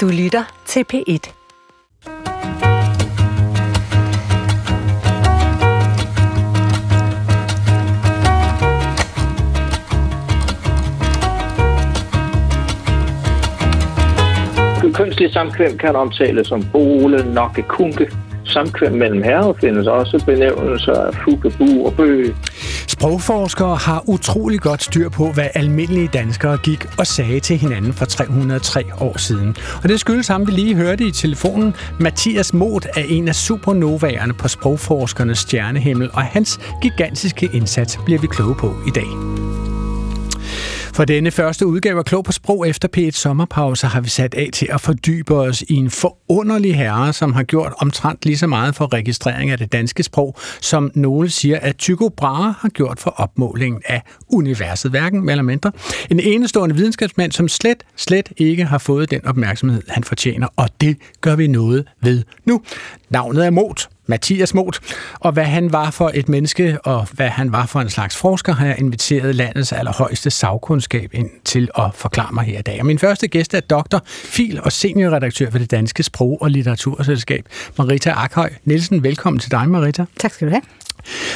Du lytter til P1. Kønslig samkvem kan omtales som bole, nokke, kunke. Samkvem mellem herrer findes også benævnelser af fuge, bu og bøge. Sprogforskere har utrolig godt styr på, hvad almindelige danskere gik og sagde til hinanden for 303 år siden. Og det skyldes ham, vi lige hørte i telefonen. Mathias Mot er en af supernovaerne på sprogforskernes stjernehimmel, og hans gigantiske indsats bliver vi kloge på i dag. For denne første udgave af Klog på Sprog efter p Sommerpause har vi sat af til at fordybe os i en forunderlig herre, som har gjort omtrent lige så meget for registrering af det danske sprog, som nogle siger, at Tycho Brahe har gjort for opmålingen af universet, hverken mere eller mindre. En enestående videnskabsmand, som slet, slet ikke har fået den opmærksomhed, han fortjener, og det gør vi noget ved nu. Navnet er Mot. Mathias Moth, og hvad han var for et menneske, og hvad han var for en slags forsker, har jeg inviteret landets allerhøjeste sagkundskab ind til at forklare mig her i dag. Og min første gæst er doktor, fil og seniorredaktør for det Danske Sprog- og Litteraturselskab, Marita Akhøj Nielsen. Velkommen til dig, Marita. Tak skal du have.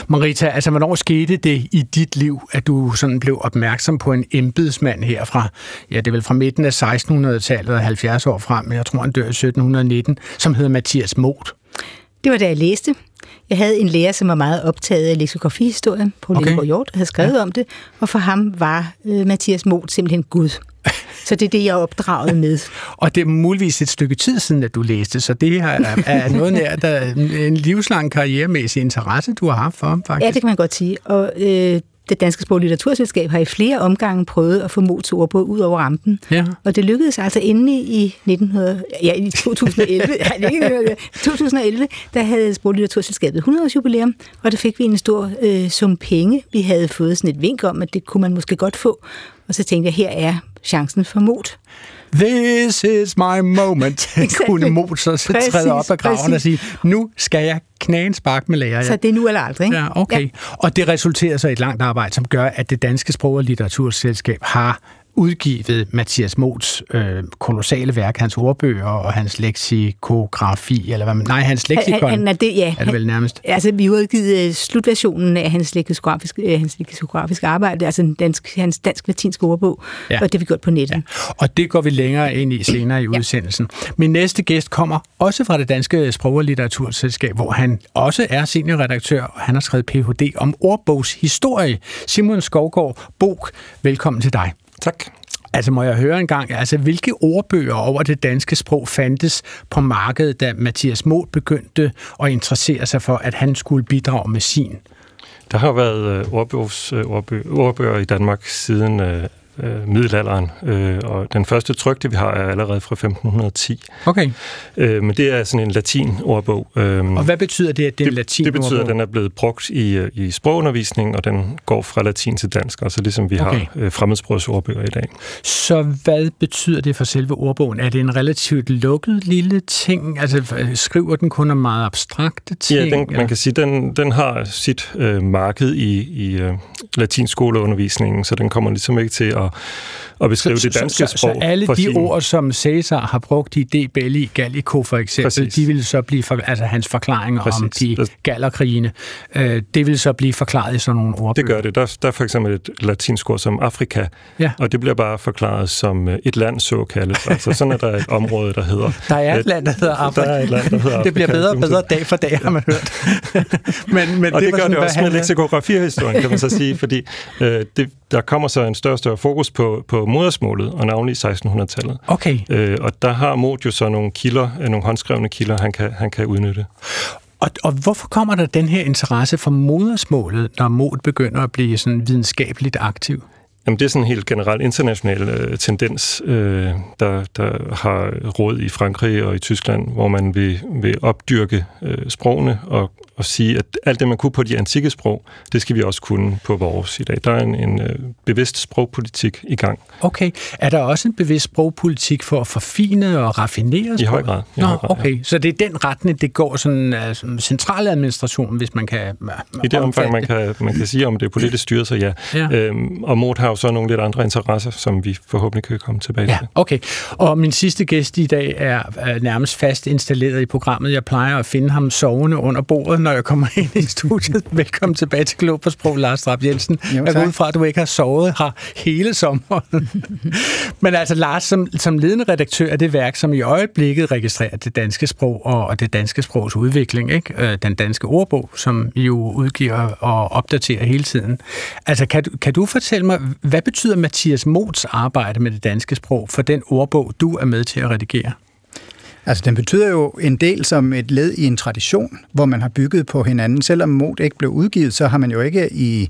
Marita, altså hvornår skete det i dit liv, at du sådan blev opmærksom på en embedsmand her fra, ja det er vel fra midten af 1600-tallet og 70 år frem, men jeg tror han dør i 1719, som hedder Mathias Moth. Det var da jeg læste. Jeg havde en lærer, som var meget optaget af leksikografihistorie på okay. Lilleborg Hjort, og havde skrevet ja. om det, og for ham var øh, Mathias Moth simpelthen Gud. Så det er det, jeg er opdraget med. og det er muligvis et stykke tid siden, at du læste, så det er, er noget nær der, en livslang karrieremæssig interesse, du har haft for ham, faktisk. Ja, det kan man godt sige. Og øh, det Danske Sprog- og Litteraturselskab har i flere omgange prøvet at få Mots ordbog ud over rampen. Ja. Og det lykkedes altså endelig i 1900, ja, i 2011, 2011, der havde Sprog- og Litteraturselskabet 100 års jubilæum, og der fik vi en stor øh, sum penge. Vi havde fået sådan et vink om, at det kunne man måske godt få. Og så tænkte jeg, her er chancen for Mot. This is my moment, kunne Mot så træde op af graven præcis. og sige, nu skal jeg knæen spark med lærer. Ja. Så det er nu eller aldrig, ikke? Ja, okay. Ja. Og det resulterer så i et langt arbejde, som gør, at det danske sprog- og litteraturselskab har udgivet Mathias Mots øh, kolossale værk, hans ordbøger og hans leksikografi, eller hvad man... Nej, hans leksikon han, han, det, ja, er det vel nærmest. Han, altså, vi har udgivet uh, slutversionen af hans leksikografiske, uh, hans leksikografiske arbejde, altså dansk, hans dansk-latinske ordbog, ja. og det har vi gjort på nettet. Ja. Og det går vi længere ind i senere i udsendelsen. Ja. Min næste gæst kommer også fra det danske sprog- og litteraturselskab, hvor han også er seniorredaktør, og han har skrevet Ph.D. om ordbogshistorie. Simon Skovgaard Bog, velkommen til dig. Tak. Altså må jeg høre en gang, altså hvilke ordbøger over det danske sprog fandtes på markedet, da Mathias Moth begyndte at interessere sig for, at han skulle bidrage med sin? Der har været ordbogs, ordbøger, ordbøger i Danmark siden øh, middelalderen, øh, og den første trykte, vi har, er allerede fra 1510. Okay. Øh, men det er sådan en latin-ordbog. Øh, og hvad betyder det, at det er en latin Det betyder, at den er blevet brugt i, øh, i sprogundervisning, og den går fra latin til dansk, altså ligesom vi okay. har øh, fremmedsprogsordbøger i dag. Så hvad betyder det for selve ordbogen? Er det en relativt lukket lille ting? Altså skriver den kun om meget abstrakte ting? Ja, den, man kan sige, den, den har sit øh, marked i, i øh, latinskoleundervisningen, så den kommer ligesom ikke til at, at beskrive så, det danske så, sprog. Så, alle de sin... ord, som Cæsar har brugt i De Belli Gallico for eksempel, Præcis. de vil så blive, for, altså hans forklaringer Præcis. om de gallerkrigene, øh, det vil så blive forklaret i sådan nogle ord. Det gør det. Der, der er for eksempel et latinsk ord som Afrika, ja. og det bliver bare forklaret som øh, et land såkaldt. Altså sådan er der et område, der hedder... Der er et land, der hedder Afrika. Der er et land, der hedder Afrika. Det bliver bedre og bedre dag for dag, har man hørt. men, men og det, det gør det også med leksikografihistorien, kan man så sige, fordi øh, det, der kommer så en større og større fokus på, på modersmålet, og navnlig i 1600-tallet. Okay. Øh, og der har Mod jo så nogle kilder, øh, nogle håndskrevne kilder, han kan, han kan udnytte. Og, og hvorfor kommer der den her interesse for modersmålet, når Mod begynder at blive sådan videnskabeligt aktiv? Jamen, det er sådan en helt generelt international øh, tendens, øh, der, der har råd i Frankrig og i Tyskland, hvor man vil, vil opdyrke øh, sprogene og at sige, at alt det, man kunne på de antikke sprog, det skal vi også kunne på vores i dag. Der er en, en øh, bevidst sprogpolitik i gang. Okay. Er der også en bevidst sprogpolitik for at forfine og raffinere sprog? I høj grad. I Nå, høj grad okay. Ja. Så det er den retning, det går sådan uh, centraladministrationen, hvis man kan uh, I det omfang, man kan, man kan sige, om det er politisk styret, så ja. ja. Øhm, og MOD har jo så nogle lidt andre interesser, som vi forhåbentlig kan komme tilbage ja, til. okay. Og min sidste gæst i dag er, er nærmest fast installeret i programmet. Jeg plejer at finde ham sovende under bordet, når jeg kommer ind i studiet. Velkommen tilbage til Klub på Sprog, Lars Strap Jensen. Jo, jeg går ud fra, at du ikke har sovet her hele sommeren. Men altså, Lars, som, som ledende redaktør af det værk, som i øjeblikket registrerer det danske sprog og, og det danske sprogs udvikling, ikke? Øh, den danske ordbog, som I jo udgiver og opdaterer hele tiden. Altså, kan, kan du fortælle mig, hvad betyder Mathias Mots arbejde med det danske sprog for den ordbog, du er med til at redigere? Altså, den betyder jo en del som et led i en tradition, hvor man har bygget på hinanden. Selvom Mod ikke blev udgivet, så har man jo ikke i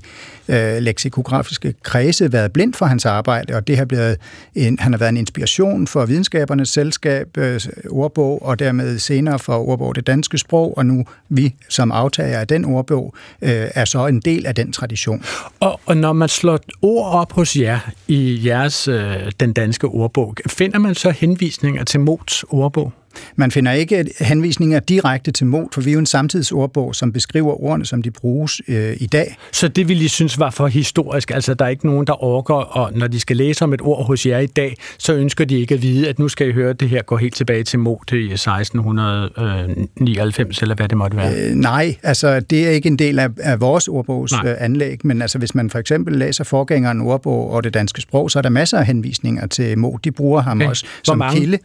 øh, leksikografiske kredse været blind for hans arbejde, og det har blevet en, han har været en inspiration for videnskabernes selskab, øh, ordbog, og dermed senere for ordbog det danske sprog, og nu vi som aftager af den ordbog, øh, er så en del af den tradition. Og, og når man slår ord op hos jer i jeres øh, den danske ordbog, finder man så henvisninger til Mots ordbog? Man finder ikke henvisninger direkte til mod, for vi er jo en samtidsordbog, som beskriver ordene, som de bruges øh, i dag. Så det vil I synes var for historisk? Altså, der er ikke nogen, der orker, og når de skal læse om et ord hos jer i dag, så ønsker de ikke at vide, at nu skal I høre, at det her går helt tilbage til mod til 1699, eller hvad det måtte være? Øh, nej, altså det er ikke en del af, af vores ordbogs øh, anlæg, men altså hvis man for eksempel læser forgængeren ordbog og det danske sprog, så er der masser af henvisninger til mod. De bruger ham okay. også som mange? kilde.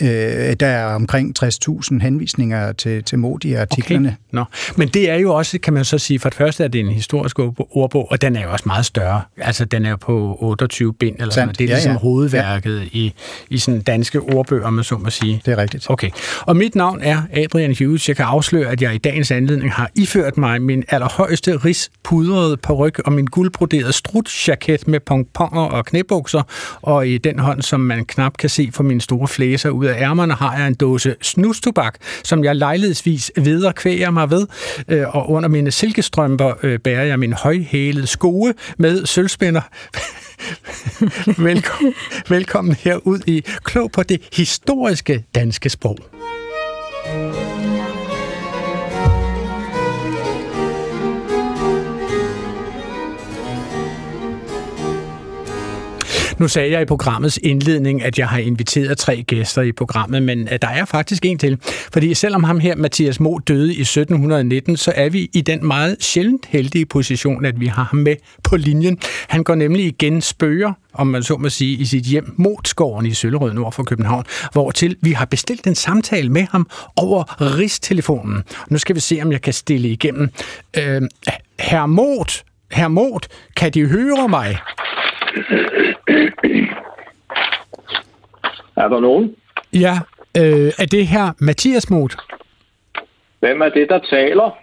Øh, der er omkring 60.000 henvisninger til, til Modi i artiklerne. Okay. Nå. Men det er jo også, kan man så sige, for det første er det en historisk ordbog, og den er jo også meget større. Altså, den er jo på 28 bind, eller sådan Det er ligesom ja, ja. hovedværket ja. i, i sådan danske ordbøger, man så må sige. Det er rigtigt. Okay. Og mit navn er Adrian Hughes. Jeg kan afsløre, at jeg i dagens anledning har iført mig min allerhøjeste rispudrede paryk og min guldbroderede strutjaket med pomponger og knæbukser, og i den hånd, som man knap kan se for mine store flæser ud af ærmerne har jeg en dåse snustobak, som jeg lejlighedsvis videre kvæger mig ved, øh, og under mine silkestrømper øh, bærer jeg min højhælede skoe med sølvspænder. velkommen, velkommen herud i Klog på det historiske danske sprog. Nu sagde jeg i programmets indledning, at jeg har inviteret tre gæster i programmet, men øh, der er faktisk en til. Fordi selvom ham her, Mathias Mo, døde i 1719, så er vi i den meget sjældent heldige position, at vi har ham med på linjen. Han går nemlig igen spøger om man så må sige, i sit hjem Motsgården i Søllerød nord for København, hvor til vi har bestilt en samtale med ham over Rigstelefonen. Nu skal vi se, om jeg kan stille igennem. Øh, Herr Mot, Herr Mot, kan de høre mig? Er der nogen? Ja, øh, er det her Mathias Mot? Hvem er det, der taler?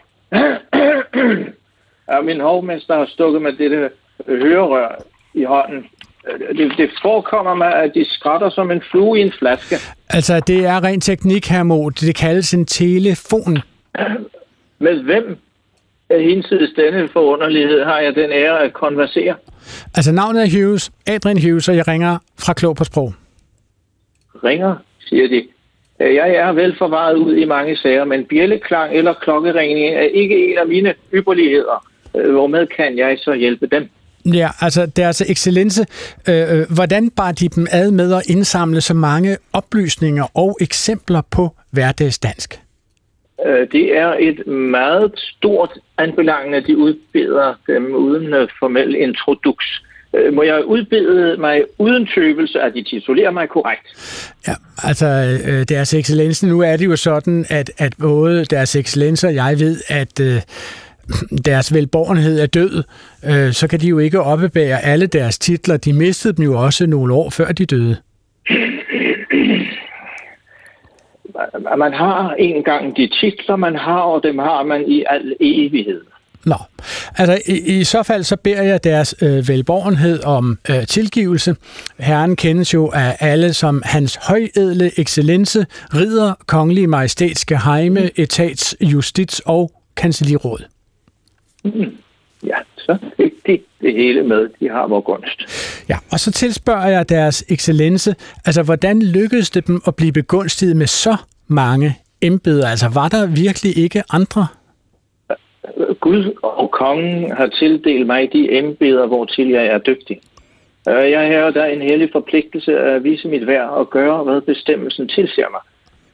ja, min hovmester har stukket med det hørerør i hånden. Det, det forekommer mig, at de skrætter som en flue i en flaske. Altså, det er ren teknik, her mod. Det kaldes en telefon. Med hvem hinsides denne forunderlighed har jeg den ære at konversere? Altså, navnet er Hughes, Adrian Hughes, og jeg ringer fra Klog på Sprog. Ringer, siger de. Jeg er vel forvaret ud i mange sager, men bjælleklang eller klokkeringning er ikke en af mine ypperligheder. Hvormed kan jeg så hjælpe dem? Ja, altså deres excellence, øh, øh, hvordan bar de dem ad med at indsamle så mange oplysninger og eksempler på hverdagsdansk? Øh, det er et meget stort anbelangende, de udbeder dem uden øh, formel introduks. Øh, må jeg udbede mig uden tøvelse, at de titulerer mig korrekt? Ja, altså deres excellence, nu er det jo sådan, at, at både deres excellence og jeg ved, at øh, deres velborgenhed er død, øh, så kan de jo ikke oppebære alle deres titler. De mistede dem jo også nogle år før de døde. man har en gang de titler, man har, og dem har man i al evighed. Nå, altså i, i så fald så beder jeg deres øh, velborgenhed om øh, tilgivelse. Herren kendes jo af alle som hans højedle excellence, ridder, kongelige majestætske heime, etats, justits og kanseliråd. Mm. Ja, så fik de det hele med. De har vores gunst. Ja, og så tilspørger jeg deres excellence, altså hvordan lykkedes det dem at blive begunstiget med så mange embeder? Altså var der virkelig ikke andre? Gud og kongen har tildelt mig de embeder, hvor til jeg er dygtig. Øh, jeg har der en hellig forpligtelse at vise mit værd og gøre, hvad bestemmelsen tilser mig.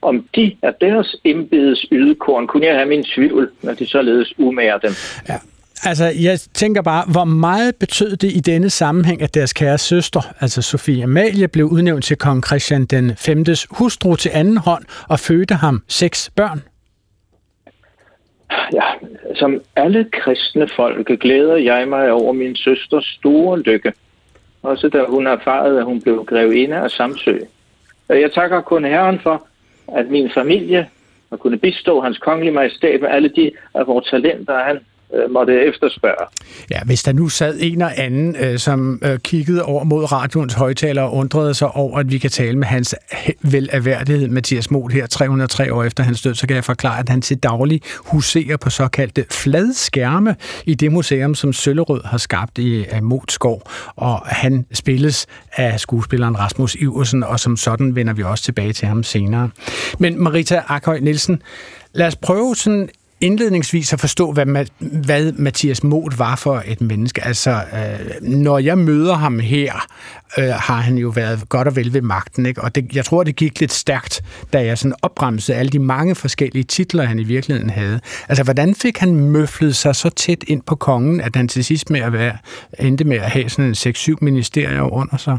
Om de er deres embedes ydekorn, kunne jeg have min tvivl, når de således umager dem. Ja, Altså, jeg tænker bare, hvor meget betød det i denne sammenhæng, at deres kære søster, altså Sofie Amalie, blev udnævnt til kong Christian den 5. hustru til anden hånd og fødte ham seks børn? Ja, som alle kristne folk glæder jeg mig over min søsters store lykke. Også da hun erfarede, at hun blev grevinde af Samsø. Jeg takker kun Herren for, at min familie har kunne bistå hans kongelige majestæt med alle de af vores talenter, han øh, måtte efterspørge. Ja, hvis der nu sad en og anden, øh, som øh, kiggede over mod radioens højtaler og undrede sig over, at vi kan tale med hans velaværdighed, Mathias Moth her 303 år efter hans død, så kan jeg forklare, at han til daglig huserer på såkaldte fladskærme i det museum, som Søllerød har skabt i uh, og han spilles af skuespilleren Rasmus Iversen, og som sådan vender vi også tilbage til ham senere. Men Marita Akhøj Nielsen, lad os prøve sådan indledningsvis at forstå, hvad, hvad Mathias Mot var for et menneske. Altså, øh, når jeg møder ham her, øh, har han jo været godt og vel ved magten. Ikke? Og det, jeg tror, det gik lidt stærkt, da jeg sådan opbremsede alle de mange forskellige titler, han i virkeligheden havde. Altså, hvordan fik han møflet sig så tæt ind på kongen, at han til sidst med at være, endte med at have sådan en 6-7 ministerier under sig?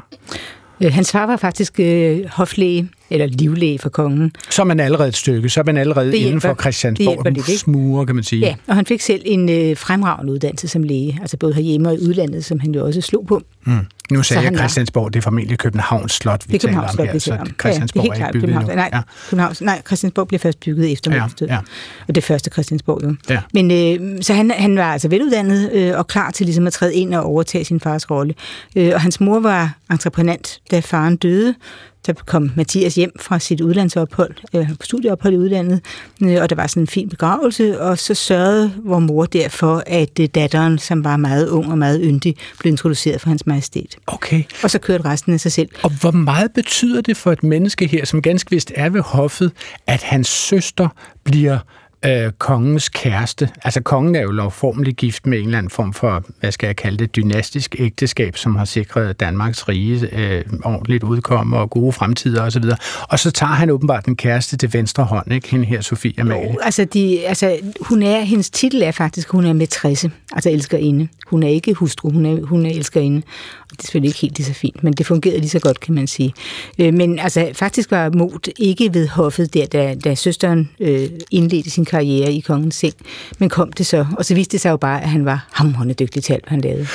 Øh, hans far var faktisk øh, hoflæge, eller livlæge for kongen. Så er man allerede et stykke, så er man allerede hjælper, inden for Christiansborg, det lidt, smuger, kan man sige. Ja, og han fik selv en øh, fremragende uddannelse som læge, altså både herhjemme og i udlandet, som han jo også slog på. Mm. Nu sagde jeg Christiansborg, det er formentlig Københavns Slot, vi taler om her, så Christiansborg ja, det er, er ikke bygget Nej, ja. Københavns, nej, Christiansborg blev først bygget efter ja, ja. og det første Christiansborg jo. Ja. Men øh, så han, han var altså veluddannet øh, og klar til ligesom at træde ind og overtage sin fars rolle. Øh, og hans mor var entreprenant, da faren døde, så kom Mathias hjem fra sit udlandsophold, øh, på studieophold i udlandet, øh, og der var sådan en fin begravelse, og så sørgede vor mor derfor, at øh, datteren, som var meget ung og meget yndig, blev introduceret for hans majestæt. Okay. Og så kørte resten af sig selv. Og hvor meget betyder det for et menneske her, som ganske vist er ved hoffet, at hans søster bliver øh, kongens kæreste. Altså kongen er jo lovformelig gift med en eller anden form for, hvad skal jeg kalde det, dynastisk ægteskab, som har sikret Danmarks rige øh, ordentligt udkomme og gode fremtider osv. Og så tager han åbenbart den kæreste til venstre hånd, ikke? Hende her, Sofie Amalie. Jo, altså, de, altså hun er, hendes titel er faktisk, hun er matresse, altså elskerinde. Hun er ikke hustru, hun er, hun er elskerinde. Og det er selvfølgelig ikke helt lige så fint, men det fungerede lige så godt, kan man sige. Øh, men altså, faktisk var Mod ikke ved hoffet der, da, da søsteren øh, indledte sin karriere i kongens seng, men kom det så, og så viste det sig jo bare, at han var hamrende dygtig til alt, han lavede.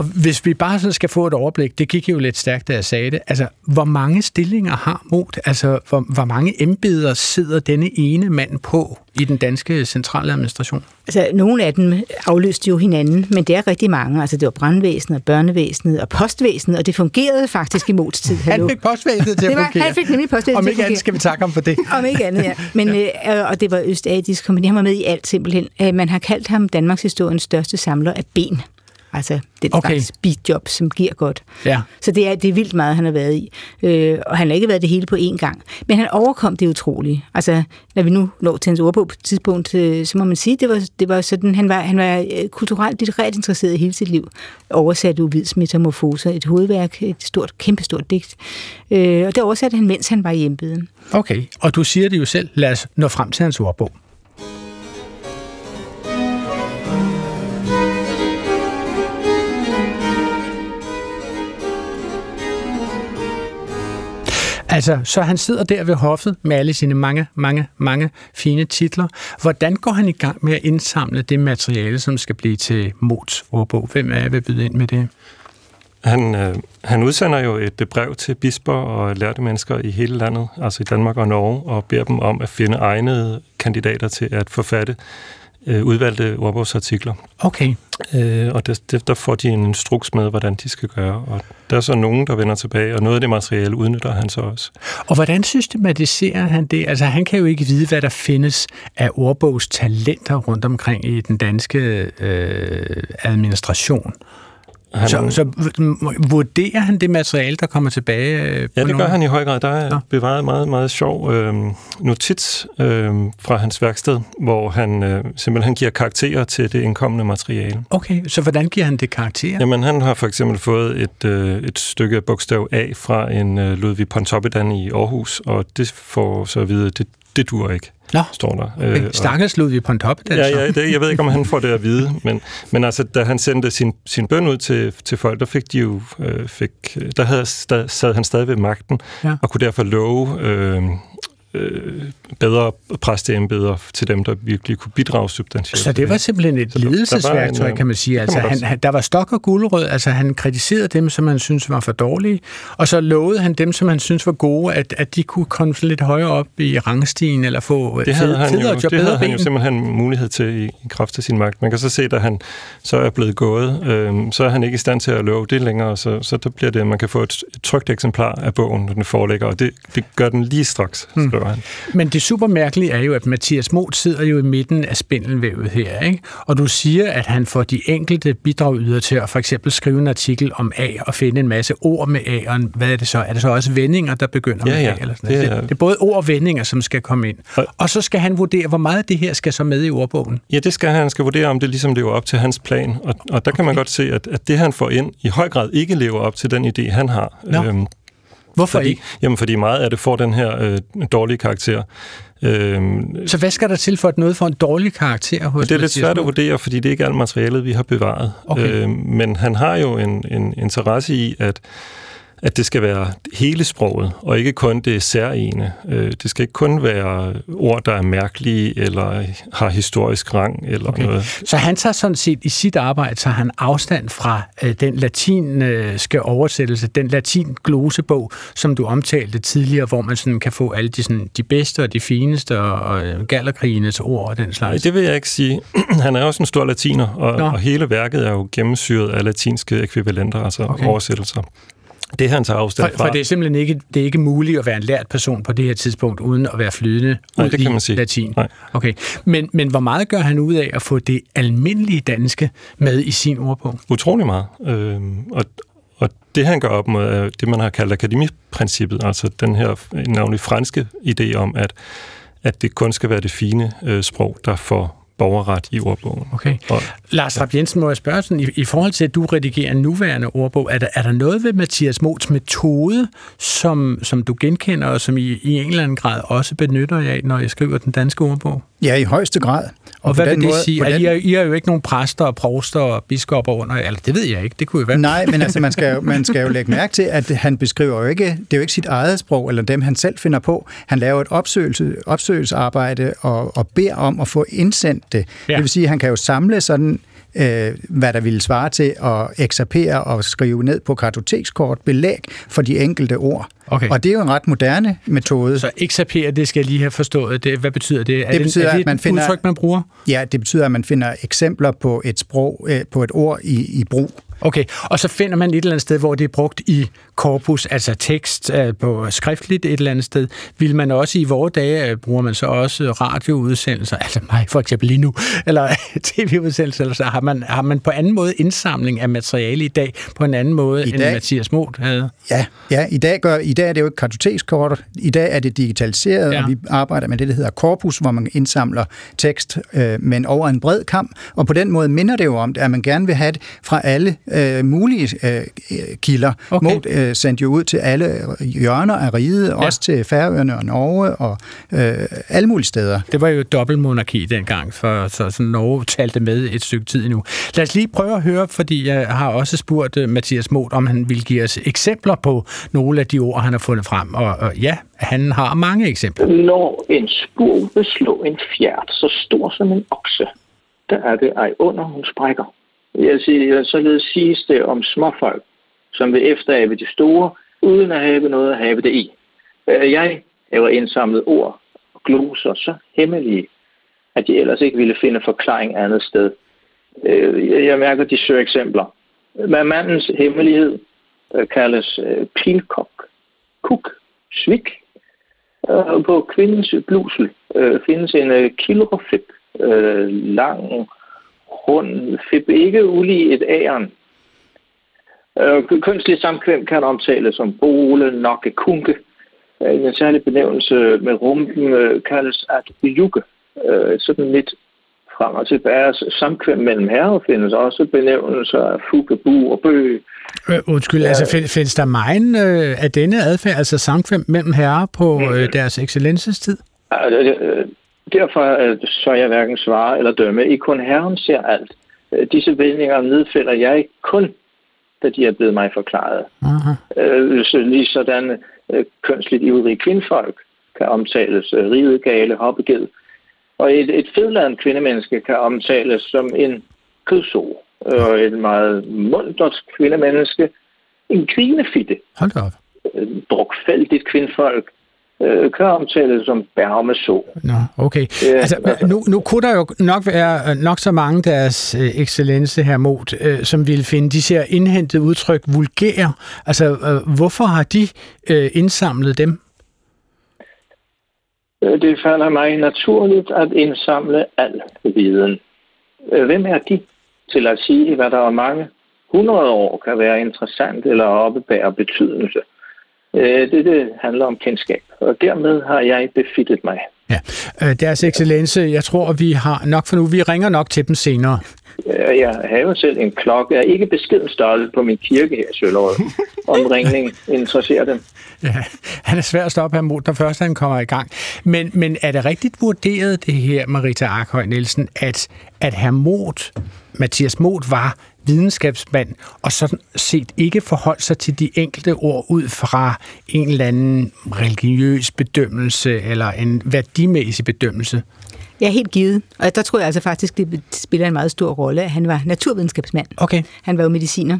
Og hvis vi bare så skal få et overblik, det gik jo lidt stærkt, da jeg sagde det, altså, hvor mange stillinger har Mod? Altså, hvor, hvor mange embeder sidder denne ene mand på i den danske centrale administration? Altså, nogle af dem afløste jo hinanden, men det er rigtig mange. Altså, det var brandvæsenet, og børnevæsenet og postvæsenet, og det fungerede faktisk i Mods tid. Han fik postvæsenet til at fungere. Han fik nemlig postvæsenet Om ikke andet skal vi takke ham for det. Om ikke andet, ja. Men, øh, og det var Østadisk kompagni. Han var med i alt simpelthen. Øh, man har kaldt ham Danmarks historiens største samler af ben. Altså den okay. slags speedjob, som giver godt. Ja. Så det er, det er vildt meget, han har været i. Øh, og han har ikke været det hele på én gang. Men han overkom det utrolige. Altså, når vi nu når til hans ordbog på et tidspunkt, øh, så må man sige, det var, det var sådan, han var, han var øh, kulturelt litterært interesseret hele sit liv. Oversat Uvids Metamorfoser, et hovedværk, et stort, kæmpestort digt. Øh, og det oversatte han, mens han var i embeden. Okay, og du siger det jo selv. Lad os nå frem til hans ordbog. Altså, så han sidder der ved hoffet med alle sine mange, mange, mange fine titler. Hvordan går han i gang med at indsamle det materiale, som skal blive til Mots ordbog? Hvem er jeg ved byde ind med det? Han, øh, han udsender jo et øh, brev til bisper og lærte mennesker i hele landet, altså i Danmark og Norge, og beder dem om at finde egnede kandidater til at forfatte øh, udvalgte ordbogsartikler. Okay. Øh, og der, der får de en instruks med, hvordan de skal gøre. Og der er så nogen, der vender tilbage, og noget af det materiale udnytter han så også. Og hvordan systematiserer han det? Altså, han kan jo ikke vide, hvad der findes af ordbogstalenter rundt omkring i den danske øh, administration. Han, så, så vurderer han det materiale, der kommer tilbage? Øh, ja, det gør han i høj grad. Der er ja. bevaret meget, meget sjov øh, notits øh, fra hans værksted, hvor han øh, simpelthen giver karakterer til det indkommende materiale. Okay, så hvordan giver han det karakterer? Jamen, han har for eksempel fået et, øh, et stykke bogstav A fra en øh, Ludvig Pontoppidan i Aarhus, og det får så at vide, det, det dur ikke. Nå, står der. Okay. Øh, Stakkels Ludvig på en top. Ja, ja det, jeg ved ikke, om han får det at vide, men, men altså, da han sendte sin, sin bøn ud til, til folk, der fik de jo, øh, fik, der havde, sad han stadig ved magten, ja. og kunne derfor love øh, øh, bedre præsteembeder til dem, der virkelig kunne bidrage substantielt. Så det var simpelthen et ledelsesværktøj, kan man sige. Altså, man han, der var stok og guldrød, altså han kritiserede dem, som han synes var for dårlige, og så lovede han dem, som han synes var gode, at, at de kunne komme lidt højere op i rangstigen, eller få det havde fed, han jo, job, Det havde han jo simpelthen mulighed til i, i kraft af sin magt. Man kan så se, at han så er blevet gået, øh, så er han ikke i stand til at love det længere, så, så der bliver det, at man kan få et, et trygt eksemplar af bogen, når den foreligger, og det, det gør den lige straks, hmm skriver han. Men det super mærkelige er jo, at Mathias Moth sidder jo i midten af spindelvævet her, ikke? Og du siger, at han får de enkelte bidragyder til at for eksempel skrive en artikel om A og finde en masse ord med A'eren. Hvad er det så? Er det så også vendinger, der begynder ja, med ja, A? Eller sådan det, er, det, det er både ord og vendinger, som skal komme ind. Og, og så skal han vurdere, hvor meget det her skal så med i ordbogen. Ja, det skal han. Han skal vurdere, om det ligesom lever op til hans plan. Og, og der okay. kan man godt se, at, at det, han får ind, i høj grad ikke lever op til den idé, han har. No. Øhm, Hvorfor fordi, ikke? Jamen, fordi meget af det får den her øh, dårlige karakter. Øhm, så hvad skal der til for, at noget får en dårlig karakter hos Det er lidt svært at vurdere, fordi det er ikke alt materialet, vi har bevaret. Okay. Øhm, men han har jo en, en interesse i, at at det skal være hele sproget, og ikke kun det særlige. Øh, det skal ikke kun være ord, der er mærkelige, eller har historisk rang, eller okay. noget. Så han tager sådan set i sit arbejde, tager han afstand fra øh, den latinske oversættelse, den latin glosebog, som du omtalte tidligere, hvor man sådan kan få alle de, sådan, de bedste og de fineste og, øh, gallerkrigenes ord og den slags. Det vil jeg ikke sige. han er også en stor latiner, og, og hele værket er jo gennemsyret af latinske ekvivalenter, altså okay. oversættelser. Det han tager afstand fra. For, for det er simpelthen ikke, det er ikke muligt at være en lært person på det her tidspunkt, uden at være flydende Nej, ud det kan man sige. latin. Nej. Okay. Men, men hvor meget gør han ud af at få det almindelige danske med i sin ordbog? Utrolig meget. Øh, og, og det han gør op med, er det, man har kaldt akademiprincippet, altså den her navnlig franske idé om, at, at det kun skal være det fine øh, sprog, der får borgerret i ordbogen. Okay. Og, Lars Rapp Jensen, må jeg spørge sådan, i, i forhold til, at du redigerer en nuværende ordbog, er der, er der noget ved Mathias Mots metode, som, som du genkender, og som I, i en eller anden grad også benytter af, når jeg skriver den danske ordbog? Ja, i højeste grad. Og, hvad vil det måde, sige? Den... I, er, I er jo ikke nogen præster og provster og biskopper under, eller det ved jeg ikke, det kunne jo være. Nej, men altså, man skal, jo, man skal jo lægge mærke til, at han beskriver jo ikke, det er jo ikke sit eget sprog, eller dem han selv finder på. Han laver et opsøgelse, opsøgelsesarbejde og, og beder om at få indsendt det. Ja. Det vil sige, at han kan jo samle sådan øh, hvad der ville svare til at ekserpere og skrive ned på kartotekskort belæg for de enkelte ord. Okay. Og det er jo en ret moderne metode. Så ekserpere, det skal jeg lige have forstået. Det, hvad betyder det? Er det betyder, det, er det at man finder, udtryk, man bruger? Ja, det betyder, at man finder eksempler på et sprog, øh, på et ord i, i brug. Okay, og så finder man et eller andet sted, hvor det er brugt i korpus, altså tekst øh, på skriftligt et eller andet sted. Vil man også i vores dage, øh, bruger man så også radioudsendelser, altså mig for eksempel lige nu, eller tv-udsendelser, eller så har man, har man på anden måde indsamling af materiale i dag, på en anden måde, I end dag, Mathias Moth havde? Ja, ja i, dag gør, i dag er det jo ikke kartotekskort, i dag er det digitaliseret, ja. og vi arbejder med det, der hedder korpus, hvor man indsamler tekst, øh, men over en bred kamp, og på den måde minder det jo om, at man gerne vil have det fra alle øh, mulige øh, kilder. Okay. Mod øh, sendte jo ud til alle hjørner af riget, ja. også til Færøerne og Norge og øh, alle mulige steder. Det var jo dobbeltmonarki dengang, for så, så Norge talte med et stykke tid nu. Lad os lige prøve at høre, fordi jeg har også spurgt uh, Mathias Moth, om han vil give os eksempler på nogle af de ord, han har fundet frem. Og, og ja, han har mange eksempler. Når en spur vil slå en fjert så stor som en okse, der er det ej under, hun sprækker. Jeg siger, således siges det om småfolk, som vil efterabe de store, uden at have noget at have det i. Øh, jeg har indsamlet ord og gloser så hemmelige, at de ellers ikke ville finde forklaring andet sted. Øh, jeg mærker de søger eksempler. Med mandens hemmelighed øh, kaldes øh, pilkok, kuk, svik. På kvindens blusel findes en kilrofib, lang, rund fib, ikke ulig et æren. Kønslig samkvem kan omtales som bole, nokke, kunke. En særlig benævnelse med rumpen kaldes at jukke. Sådan lidt frem og tilbage. Samkvem mellem herrer findes også benævnelser af fuge, bu og bø. Øh, undskyld, ja. altså findes der meget øh, af denne adfærd, altså samkvem mellem herrer på mm. øh, deres excellensestid? Øh, derfor øh, så jeg hverken svare eller dømme. I kun herren ser alt. Øh, disse vendinger nedfælder jeg kun, da de er blevet mig forklaret. Øh, så lige sådan øh, kønsligt ivrige kvindfolk kan omtales øh, riget, gale, hoppeged, og et, et fedladen kvindemenneske kan omtales som en kødso. Og et meget mundret kvindemenneske, en grinefitte. Hold da op. Drukfældigt kvindfolk, øh, kan omtales som bærmeså. Nå, okay. Ja, altså, altså, nu, nu kunne der jo nok være nok så mange deres øh, excellence her mod, øh, som ville finde de ser indhentet udtryk vulgære. Altså, øh, hvorfor har de øh, indsamlet dem? Øh, det falder mig naturligt at indsamle al viden. Øh, hvem er de til at sige, hvad der er mange hundrede år kan være interessant eller oppebære betydelse? Øh, det, det handler om kendskab, og dermed har jeg befittet mig. Ja, deres excellence, jeg tror, vi har nok for nu. Vi ringer nok til dem senere. Jeg har selv en klokke. Jeg er ikke beskeden størrelse på min kirke her i Søllerød. Omringning interesserer dem. Ja, han er svær at stoppe her mod, når først han kommer i gang. Men, men er det rigtigt vurderet, det her, Marita Arkhøj Nielsen, at, at herr Mot, Mathias Mot, var videnskabsmand, og sådan set ikke forholdt sig til de enkelte ord ud fra en eller anden religiøs bedømmelse eller en værdimæssig bedømmelse? Ja, helt givet. Og der tror jeg altså faktisk, det spiller en meget stor rolle, at han var naturvidenskabsmand. Okay. Han var jo mediciner.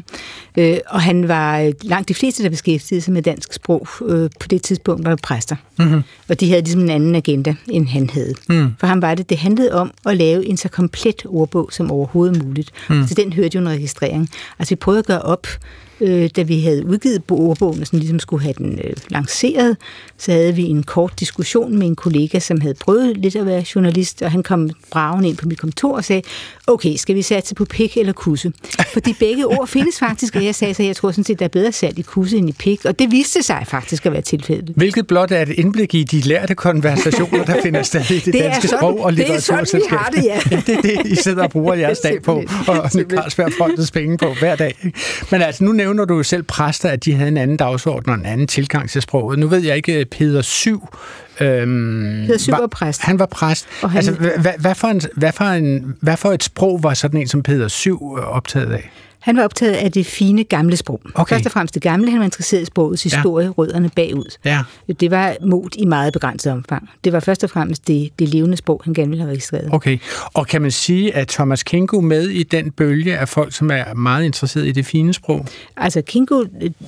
Øh, og han var øh, langt de fleste, der beskæftigede sig med dansk sprog øh, på det tidspunkt, var præster. Mm-hmm. Og de havde ligesom en anden agenda, end han havde. Mm. For ham var det, det handlede om at lave en så komplet ordbog som overhovedet muligt. Mm. Så den hørte jo en registrering. Altså vi prøvede at gøre op, øh, da vi havde udgivet ordbogen, og sådan ligesom skulle have den øh, lanceret, så havde vi en kort diskussion med en kollega, som havde prøvet lidt at være journalist, og han kom braven ind på mit kontor og sagde, okay, skal vi satse på pik eller kusse? Fordi begge ord findes faktisk, og jeg sagde så, jeg tror sådan set, der er bedre salg i kusse end i pik, og det viste sig faktisk at være tilfældet. Hvilket blot er et indblik i de lærte konversationer, der finder sted i det, det danske sådan, sprog og litteraturselskab. Det er sådan, vi har det, ja. det er det, I sidder og bruger jeres dag på, og Carlsberg Folkets penge på hver dag. Men altså, nu nævner du jo selv præster, at de havde en anden dagsorden og en anden tilgang til sproget. Nu ved jeg ikke, Peder Syv Øhm, Peder Syv var præst. Han var præst. Og han, altså, hvad, hvad, for en, hvad, for en, hvad for et sprog var sådan en som Peder Syv optaget af? Han var optaget af det fine gamle sprog. Okay. Først og fremmest det gamle, han var interesseret i sprogets historie, ja. rødderne bagud. Ja. Det var mod i meget begrænset omfang. Det var først og fremmest det, det levende sprog, han gerne ville have registreret. Okay, og kan man sige, at Thomas Kingo med i den bølge af folk, som er meget interesseret i det fine sprog? Altså, Kingo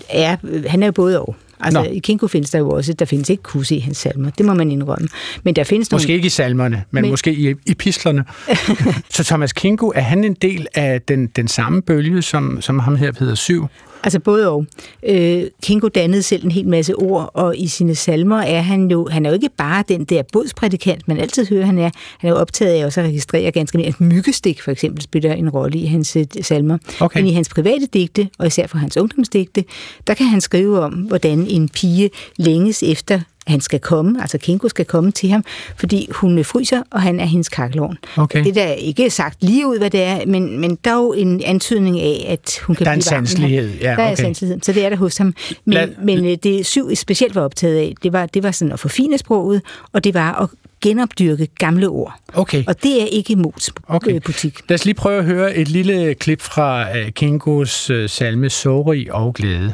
er, han er jo både og. Altså, Nå. i Kinko findes der jo også, der findes ikke kus i hans salmer. Det må man indrømme. Men der findes måske nogle... ikke i salmerne, men, men... måske i epislerne. så Thomas Kinko, er han en del af den, den samme bølge, som, som ham her Peter Syv? Altså både og. Øh, Kinko dannede selv en hel masse ord, og i sine salmer er han jo, han er jo ikke bare den der bodsprædikant, man altid hører, han er. Han er jo optaget af også at registrere ganske mere. Myggestik for eksempel spiller en rolle i hans øh, salmer. Okay. Men i hans private digte, og især for hans ungdomsdigte, der kan han skrive om, hvordan en pige længes efter han skal komme, altså Kinko skal komme til ham, fordi hun fryser, og han er hendes kakkelovn. Okay. Det er ikke sagt lige ud, hvad det er, men, men dog en antydning af, at hun kan der blive sanselighed. Ja, der er sanselighed, så det er der hos ham. Men, Lad... men øh, det syv specielt var optaget af, det var, det var sådan at forfine sproget, og det var at genopdyrke gamle ord. Okay. Og det er ikke Mots okay. butik. Lad os lige prøve at høre et lille klip fra Kinkos uh, salme Sorg og Glæde.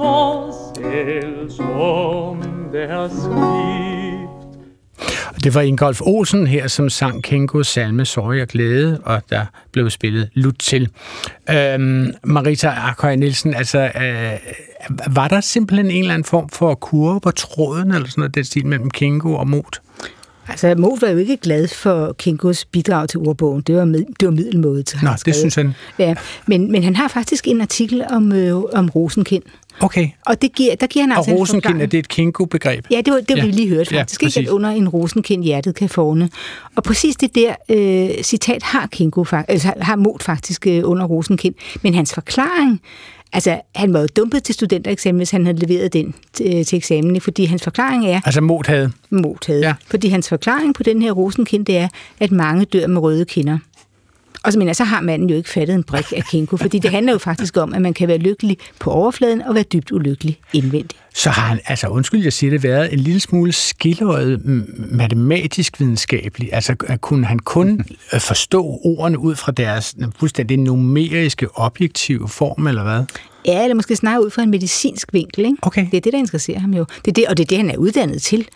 år selv som deres skrift. Det var Ingolf Olsen her, som sang Kenko salme Sorg og Glæde, og der blev spillet lut til. Øhm, Marita Arkhøj Nielsen, altså, øh, var der simpelthen en eller anden form for kurve på tråden, eller sådan noget, den stil mellem Kenko og Mot? Altså, Mo var jo ikke glad for Kinkos bidrag til ordbogen. Det var, med, det var middelmådet. Nå, det synes han. Ja, men, men han har faktisk en artikel om, øh, om rosenkind. Okay. Og det giver, der giver han altså Og rosenkind, er det et kinko-begreb? Ja, det var det, ja. vi lige hørte faktisk. Ja, ikke, at under en rosenkind hjertet kan forne. Og præcis det der øh, citat har Kinko, altså, har Mot faktisk øh, under rosenkind. Men hans forklaring Altså, han var jo dumpet til studentereksamen, hvis han havde leveret den til, til eksamen, fordi hans forklaring er... Altså Mot havde? Mot havde. Ja. Fordi hans forklaring på den her rosenkind, det er, at mange dør med røde kinder. Og så, men så har manden jo ikke fattet en brik af Kinko, fordi det handler jo faktisk om, at man kan være lykkelig på overfladen og være dybt ulykkelig indvendigt. Så har han, altså undskyld, jeg siger det, været en lille smule skildret matematisk videnskabelig. Altså kunne han kun øh, forstå ordene ud fra deres fuldstændig numeriske, objektive form, eller hvad? Ja, eller måske snarere ud fra en medicinsk vinkel. Ikke? Okay. Det er det, der interesserer ham jo. Det er det, og det er det, han er uddannet til.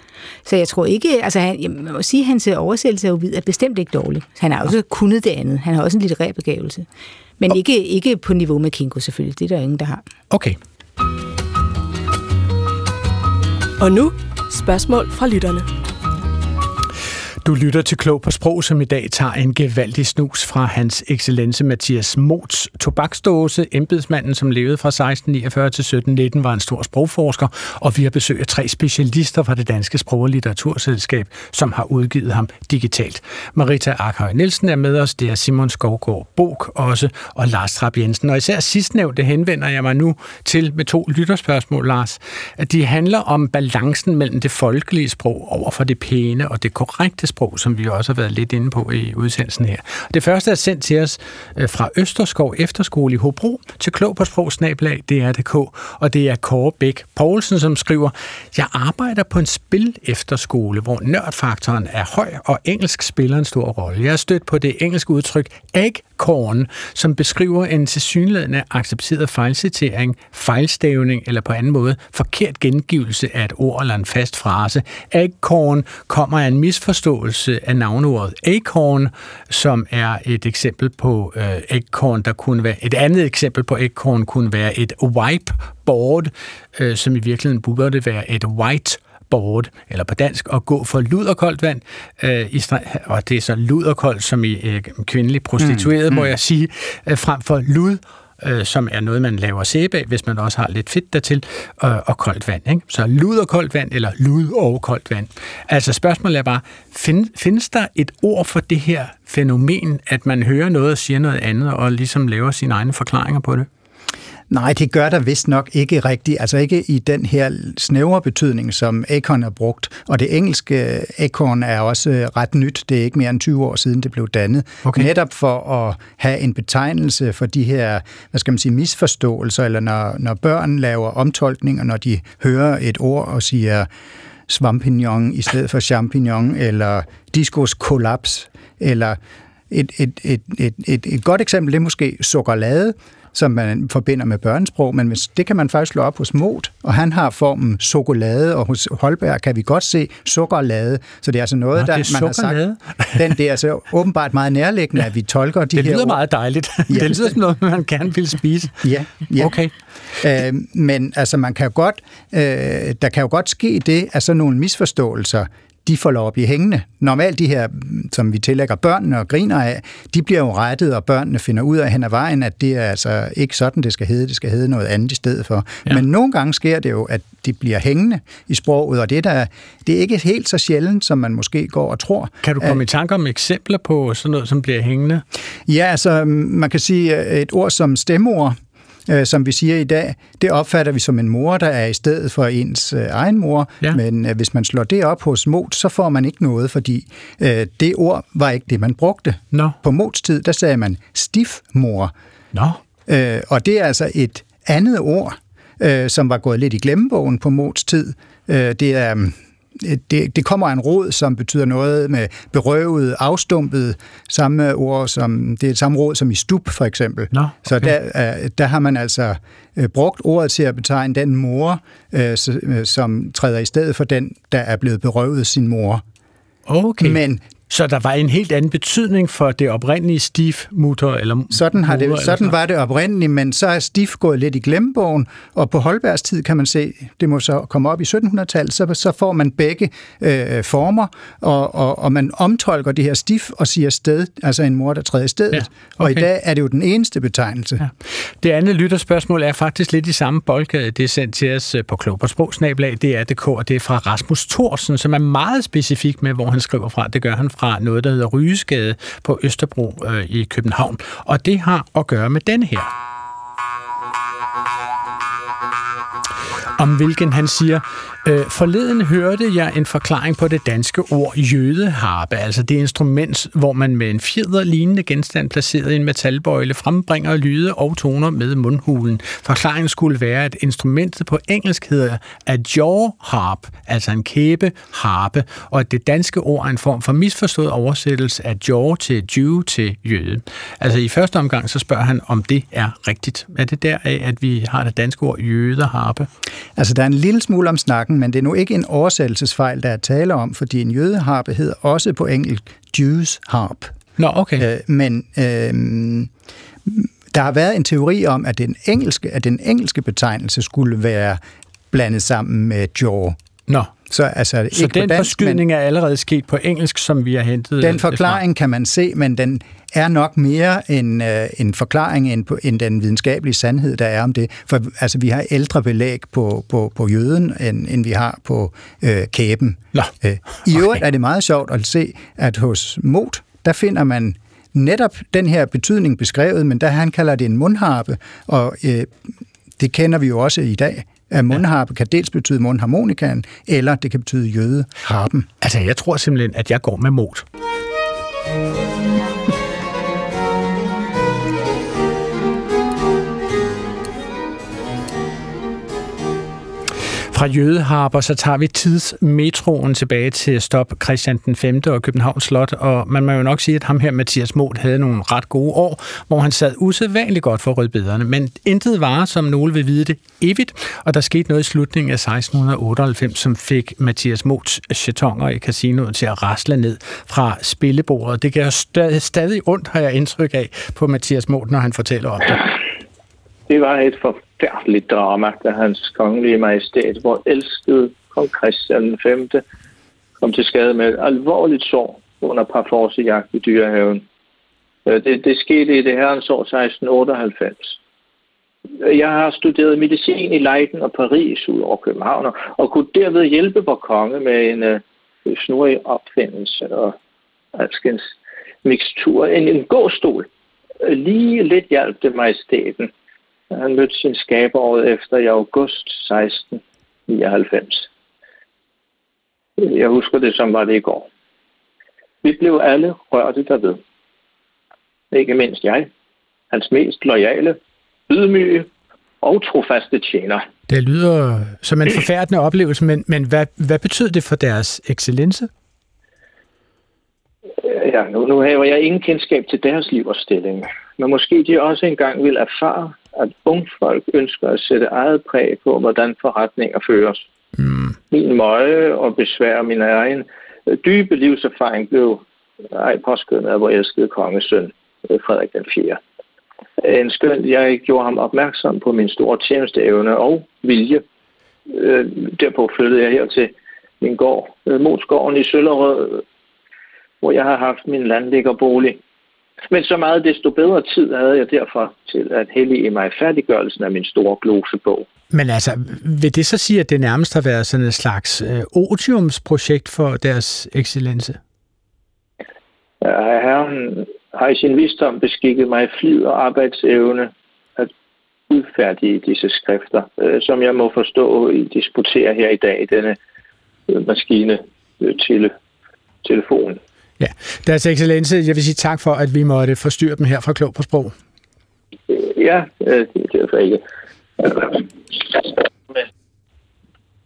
Så jeg tror ikke, altså han, jeg må sige, at hans oversættelse af Ovid er bestemt ikke dårlig. Han har også kunnet det andet. Han har også en litterær begævelse. Men oh. ikke, ikke på niveau med Kinko selvfølgelig. Det er der ingen, der har. Okay. Og nu spørgsmål fra lytterne. Du lytter til Klog på Sprog, som i dag tager en gevaldig snus fra hans excellence Mathias Mots tobaksdåse. Embedsmanden, som levede fra 1649 til 1719, var en stor sprogforsker, og vi har besøg af tre specialister fra det Danske Sprog- og Litteraturselskab, som har udgivet ham digitalt. Marita Akhøj Nielsen er med os, det er Simon Skovgaard Bog også, og Lars Trapp Jensen. Og især sidstnævnte henvender jeg mig nu til med to lytterspørgsmål, Lars. At de handler om balancen mellem det folkelige sprog over for det pæne og det korrekte sprog, som vi også har været lidt inde på i udsendelsen her. Det første er sendt til os øh, fra Østerskov Efterskole i Hobro til klog på sprogsnablag DR.dk, og det er Kåre Bæk Poulsen, som skriver, jeg arbejder på en spil efterskole, hvor nørdfaktoren er høj, og engelsk spiller en stor rolle. Jeg er stødt på det engelske udtryk eggcorn, som beskriver en tilsyneladende accepteret fejlcitering, fejlstavning eller på anden måde forkert gengivelse af et ord eller en fast frase. Eggcorn kommer af en misforståelse forkortelse af navneordet acorn, som er et eksempel på øh, acorn, der kunne være et andet eksempel på acorn kunne være et whiteboard, øh, som i virkeligheden burde være et white board, eller på dansk, at gå for luderkoldt vand, øh, i, og det er så luderkoldt som i øh, kvindelig prostitueret, mm, må mm. jeg sige, øh, frem for lud øh, som er noget, man laver sæbe af, hvis man også har lidt fedt dertil, øh, og koldt vand. Ikke? Så lud og koldt vand, eller lud og koldt vand. Altså spørgsmålet er bare, find, findes der et ord for det her fænomen, at man hører noget og siger noget andet, og ligesom laver sine egne forklaringer på det? Nej, det gør der vist nok ikke rigtigt. Altså ikke i den her snævre betydning, som Acorn er brugt. Og det engelske Acorn er også øh, ret nyt. Det er ikke mere end 20 år siden, det blev dannet. Okay. Netop for at have en betegnelse for de her, hvad skal man sige, misforståelser, eller når, når børn laver omtolkninger, når de hører et ord og siger svampignon i stedet for champignon, eller discos kollaps, eller et, et, et, et, et, et godt eksempel det er måske sukkerlade, som man forbinder med børnesprog, men det kan man faktisk slå op hos Mot, og han har formen chokolade, og hos Holberg kan vi godt se sukkerlade, så det er altså noget, Nå, der man har sagt. Den det er altså åbenbart meget nærliggende, at vi tolker de det her Det lyder ord. meget dejligt. Ja. det lyder som noget, man gerne vil spise. Ja, ja. Okay. Øh, men altså, man kan jo godt, øh, der kan jo godt ske det, at sådan nogle misforståelser, de får lov at blive hængende. Normalt de her, som vi tillægger børnene og griner af, de bliver jo rettet, og børnene finder ud af hen ad vejen, at det er altså ikke sådan, det skal hedde. Det skal hedde noget andet i stedet for. Ja. Men nogle gange sker det jo, at de bliver hængende i sproget, og det, der, det er ikke helt så sjældent, som man måske går og tror. Kan du komme at, i tanke om eksempler på sådan noget, som bliver hængende? Ja, altså man kan sige et ord som stemmeord, øh, som vi siger i dag, det opfatter vi som en mor, der er i stedet for ens øh, egen mor. Ja. Men øh, hvis man slår det op hos Mot, så får man ikke noget, fordi øh, det ord var ikke det, man brugte. No. På Mots tid, der sagde man stifmor. No. Øh, og det er altså et andet ord, øh, som var gået lidt i glemmebogen på Mots tid. Øh, det er det, det kommer af en råd, som betyder noget med berøvet, afstumpet, samme ord som, det er et samme råd som i stup for eksempel. Nå, okay. Så der, øh, der har man altså øh, brugt ordet til at betegne den mor, øh, som træder i stedet for den, der er blevet berøvet sin mor. Okay. Men så der var en helt anden betydning for det oprindelige stiefmutter? Eller sådan har det, sådan var det oprindeligt, men så er stif gået lidt i glemmebogen, og på Holbergs tid kan man se, det må så komme op i 1700-tallet, så, så får man begge øh, former, og, og, og man omtolker det her stif og siger sted, altså en mor, der træder i stedet. Ja, okay. Og i dag er det jo den eneste betegnelse. Ja. Det andet lytterspørgsmål er faktisk lidt i samme boldgade. Det er sendt til os øh, på klobersprogsnablag, det er DK, og det er fra Rasmus Thorsen, som er meget specifik med, hvor han skriver fra. Det gør han fra noget, der hedder Rygesgade på Østerbro øh, i København. Og det har at gøre med den her. Om hvilken han siger, Øh, forleden hørte jeg en forklaring på det danske ord jødeharpe, altså det instrument, hvor man med en fjeder lignende genstand placeret i en metalbøjle frembringer lyde og toner med mundhulen. Forklaringen skulle være, at instrumentet på engelsk hedder a jaw harp, altså en kæbe harpe, og at det danske ord er en form for misforstået oversættelse af jaw til Jew til jøde. Altså i første omgang så spørger han, om det er rigtigt. Er det deraf, at vi har det danske ord jødeharpe? Altså der er en lille smule om snakken men det er nu ikke en oversættelsesfejl, der er tale om, fordi en jødeharpe hedder også på engelsk Jews harp. Nå, okay. Øh, men øh, der har været en teori om, at den engelske, at den engelske betegnelse skulle være blandet sammen med jaw. Nå. Så, altså, så ikke den dansk, forskydning men, er allerede sket på engelsk, som vi har hentet? Den forklaring kan man se, men den er nok mere en, øh, en forklaring end, på, end den videnskabelige sandhed, der er om det. For altså, vi har ældre belæg på, på, på jøden, end, end vi har på øh, kæben. Nå. Øh, I øvrigt okay. er det meget sjovt at se, at hos Mot, der finder man netop den her betydning beskrevet, men der han kalder det en mundharpe, og øh, det kender vi jo også i dag at mundharpe kan dels betyde mundharmonikaen, eller det kan betyde jødeharpen. Altså, jeg tror simpelthen, at jeg går med mod. Fra Jødeharper, så tager vi tidsmetroen tilbage til stop Christian den 5. og Københavns Slot, og man må jo nok sige, at ham her, Mathias Moth, havde nogle ret gode år, hvor han sad usædvanligt godt for rødbederne, men intet var, som nogle vil vide det, evigt, og der skete noget i slutningen af 1698, som fik Mathias Moths chatonger i casinoet til at rasle ned fra spillebordet. Det gør stadig, ondt, har jeg indtryk af, på Mathias Moth, når han fortæller om det. Det var et forfærdeligt drama, da hans kongelige majestæt, hvor elskede kong Christian 5. kom til skade med et alvorligt sår under parforsejagt i dyrehaven. Øh, det, det skete i det herrens år 1698. Øh, jeg har studeret medicin i Leiden og Paris ud over København, og kunne derved hjælpe vor konge med en uh, snorig opfindelse og alskens mixtur. En, en gåstol. Lige lidt hjalp det majestæten han mødte sin skaber året efter i august 1699. Jeg husker det, som var det i går. Vi blev alle rørte derved. Ikke mindst jeg, hans mest lojale, ydmyge og trofaste tjener. Det lyder som en forfærdende oplevelse, men, men hvad, hvad betyder det for deres excellence? Ja, nu, nu har jeg ingen kendskab til deres liv og stilling, men måske de også engang vil erfare, at folk ønsker at sætte eget præg på, hvordan forretninger føres. Mm. Min møje og besvær min egen dybe livserfaring blev ej påskyndet af vor elskede kongesøn, øh, Frederik den 4. En skønt, jeg gjorde ham opmærksom på min store tjenesteevne og vilje. Øh, derpå flyttede jeg her til min gård, øh, Motsgården i Søllerød, hvor jeg har haft min landliggerbolig. Men så meget desto bedre tid havde jeg derfor til at hellige mig færdiggørelsen af min store glosebog. Men altså, vil det så sige, at det nærmest har været sådan et slags øh, otiumsprojekt for deres excellence? Ja, herren har i sin visdom beskikket mig flid og arbejdsevne at udfærdige disse skrifter, øh, som jeg må forstå i disputere her i dag i denne øh, maskine øh, til telefon. Ja, deres excellence, jeg vil sige tak for, at vi måtte forstyrre dem her fra Klog på Sprog. Ja, det er derfor ikke.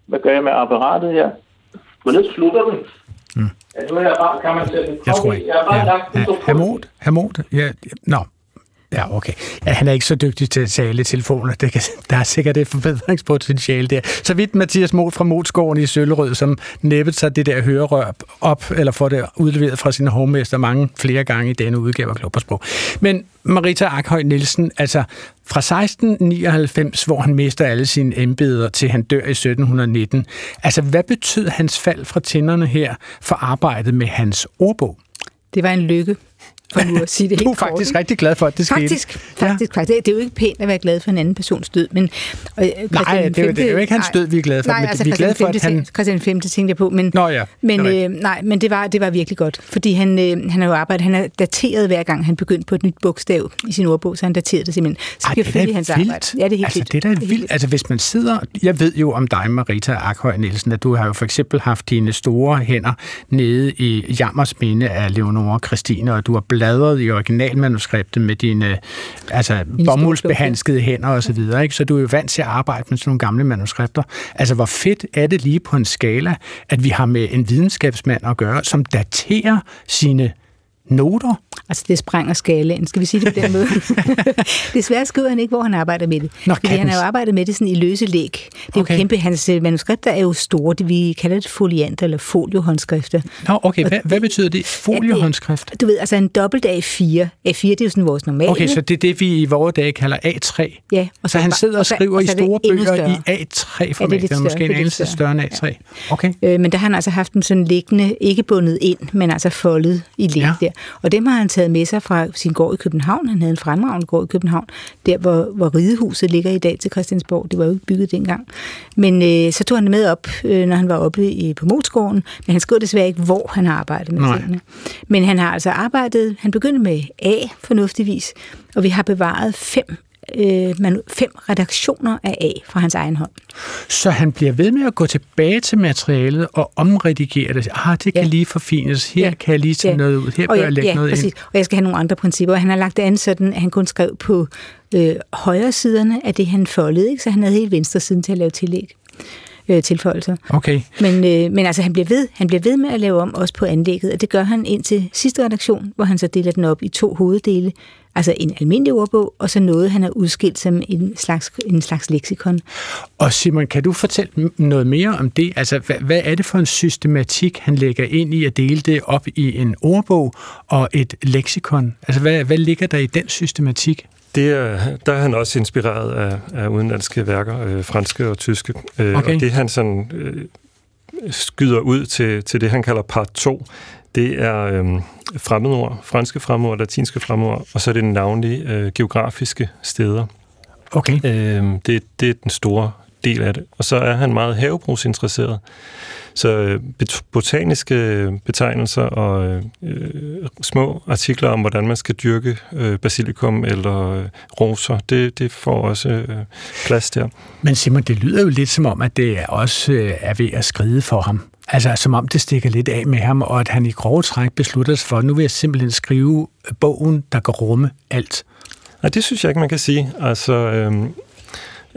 Hvad gør jeg med apparatet her? Men nu slutter den. Mm. Ja, nu er jeg bare, kan man sætte Jeg tror ikke. Jeg har bare ja, lagt den ja, på Hermod, Hermod, ja, nå, Ja, okay. Ja, han er ikke så dygtig til at tale i telefoner. Det kan, der er sikkert et forbedringspotentiale der. Så vidt Mathias Mot fra Modsgården i Søllerød, som næppet sig det der hørerør op, eller får det udleveret fra sin hovmester mange flere gange i denne udgave af Kloppersprog. Men Marita Akhøj Nielsen, altså fra 1699, hvor han mister alle sine embeder, til han dør i 1719. Altså, hvad betød hans fald fra tænderne her for arbejdet med hans ordbog? Det var en lykke for nu at sige det helt Du er faktisk kort. rigtig glad for, at det faktisk, skete. Faktisk, ja. faktisk. Det er jo ikke pænt at være glad for en anden persons død, men... Øh, nej, det er, jo, det er jo ikke hans død, vi er glade for, nej, men altså, vi er glade for, at han... Christian 5. tænkte jeg på, men... Nå ja, men, øh, nej, men det var, det var virkelig godt, fordi han, øh, han har jo arbejdet, han har dateret hver gang, han begyndte på et nyt bogstav i sin ordbog, så han daterede det simpelthen. Så Ej, det er hans vildt. arbejde. Ja, det er helt altså, vildt. det er da vildt. vildt. Altså, hvis man sidder... Jeg ved jo om dig, Marita Akhøj Nielsen, at du har jo for eksempel haft dine store hænder nede i Jammers minde af Leonora Christine, og du har bladret i original originalmanuskriptet med dine altså, bomuldsbehandskede hænder og så videre, ikke? så du er jo vant til at arbejde med sådan nogle gamle manuskripter. Altså, hvor fedt er det lige på en skala, at vi har med en videnskabsmand at gøre, som daterer sine noter. Altså, det sprænger skalaen, skal vi sige det på den måde. Desværre skriver han ikke, hvor han arbejder med det. Nå, fordi han har jo arbejdet med det sådan i løse læg. Det er okay. jo kæmpe, hans øh, manuskripter er jo store, det vi kalder det foliant eller foliohåndskrifter. Nå, okay, hvad, hvad betyder det? Foliohåndskrift? Du ved, altså en dobbelt A4. A4, det er jo sådan vores normale. Okay, så det er det, vi i vores dage kalder A3. Ja. Og så, så han sidder og skriver og i store bøger i A3-format. Ja, det er måske en anelse større end A3. Ja. Okay. Øh, men der har han altså haft dem sådan liggende, ikke bundet ind, men altså foldet i læg ja. der. Og dem har han taget med sig fra sin gård i København. Han havde en fremragende gård i København, der hvor, hvor ridehuset ligger i dag til Christiansborg. Det var jo ikke bygget dengang. Men øh, så tog han det med op, øh, når han var oppe i, på Motsgården. Men han skrev desværre ikke, hvor han har arbejdet med Nej. tingene. Men han har altså arbejdet, han begyndte med A, fornuftigvis, og vi har bevaret fem øh, fem redaktioner af A fra hans egen hånd. Så han bliver ved med at gå tilbage til materialet og omredigere det. Ah, det kan ja. lige forfines. Her ja. kan jeg lige tage ja. noget ud. Her bør jeg lægge ja, noget præcis. ind. Og jeg skal have nogle andre principper. Han har lagt det an sådan, at han kun skrev på øh, højre siderne af det, han foldede. Ikke? Så han havde helt venstre siden til at lave tillæg øh, tilføjelser. Okay. Men, øh, men altså, han bliver, ved, han bliver ved med at lave om også på anlægget, og det gør han ind til sidste redaktion, hvor han så deler den op i to hoveddele. Altså en almindelig ordbog, og så noget, han har udskilt som en slags, en slags leksikon. Og Simon, kan du fortælle noget mere om det? Altså, hvad, hvad er det for en systematik, han lægger ind i at dele det op i en ordbog og et leksikon? Altså, hvad, hvad ligger der i den systematik? Det er, der er han også inspireret af, af udenlandske værker, øh, franske og tyske. Øh, okay. Og det han sådan øh, skyder ud til, til det, han kalder part 2, det er øh, fremmedord, franske fremmedord, latinske fremmedord, og så er det navnlige øh, geografiske steder. Okay. Øh, det, det er den store del af det. Og så er han meget havebrugsinteresseret. Så øh, botaniske betegnelser og øh, små artikler om, hvordan man skal dyrke øh, basilikum eller øh, roser, det, det får også øh, plads der. Men Simon, det lyder jo lidt som om, at det også øh, er ved at skride for ham. Altså som om det stikker lidt af med ham, og at han i grove træk beslutter sig for, at nu vil jeg simpelthen skrive bogen, der kan rumme alt. Nej, det synes jeg ikke, man kan sige. Altså, øh,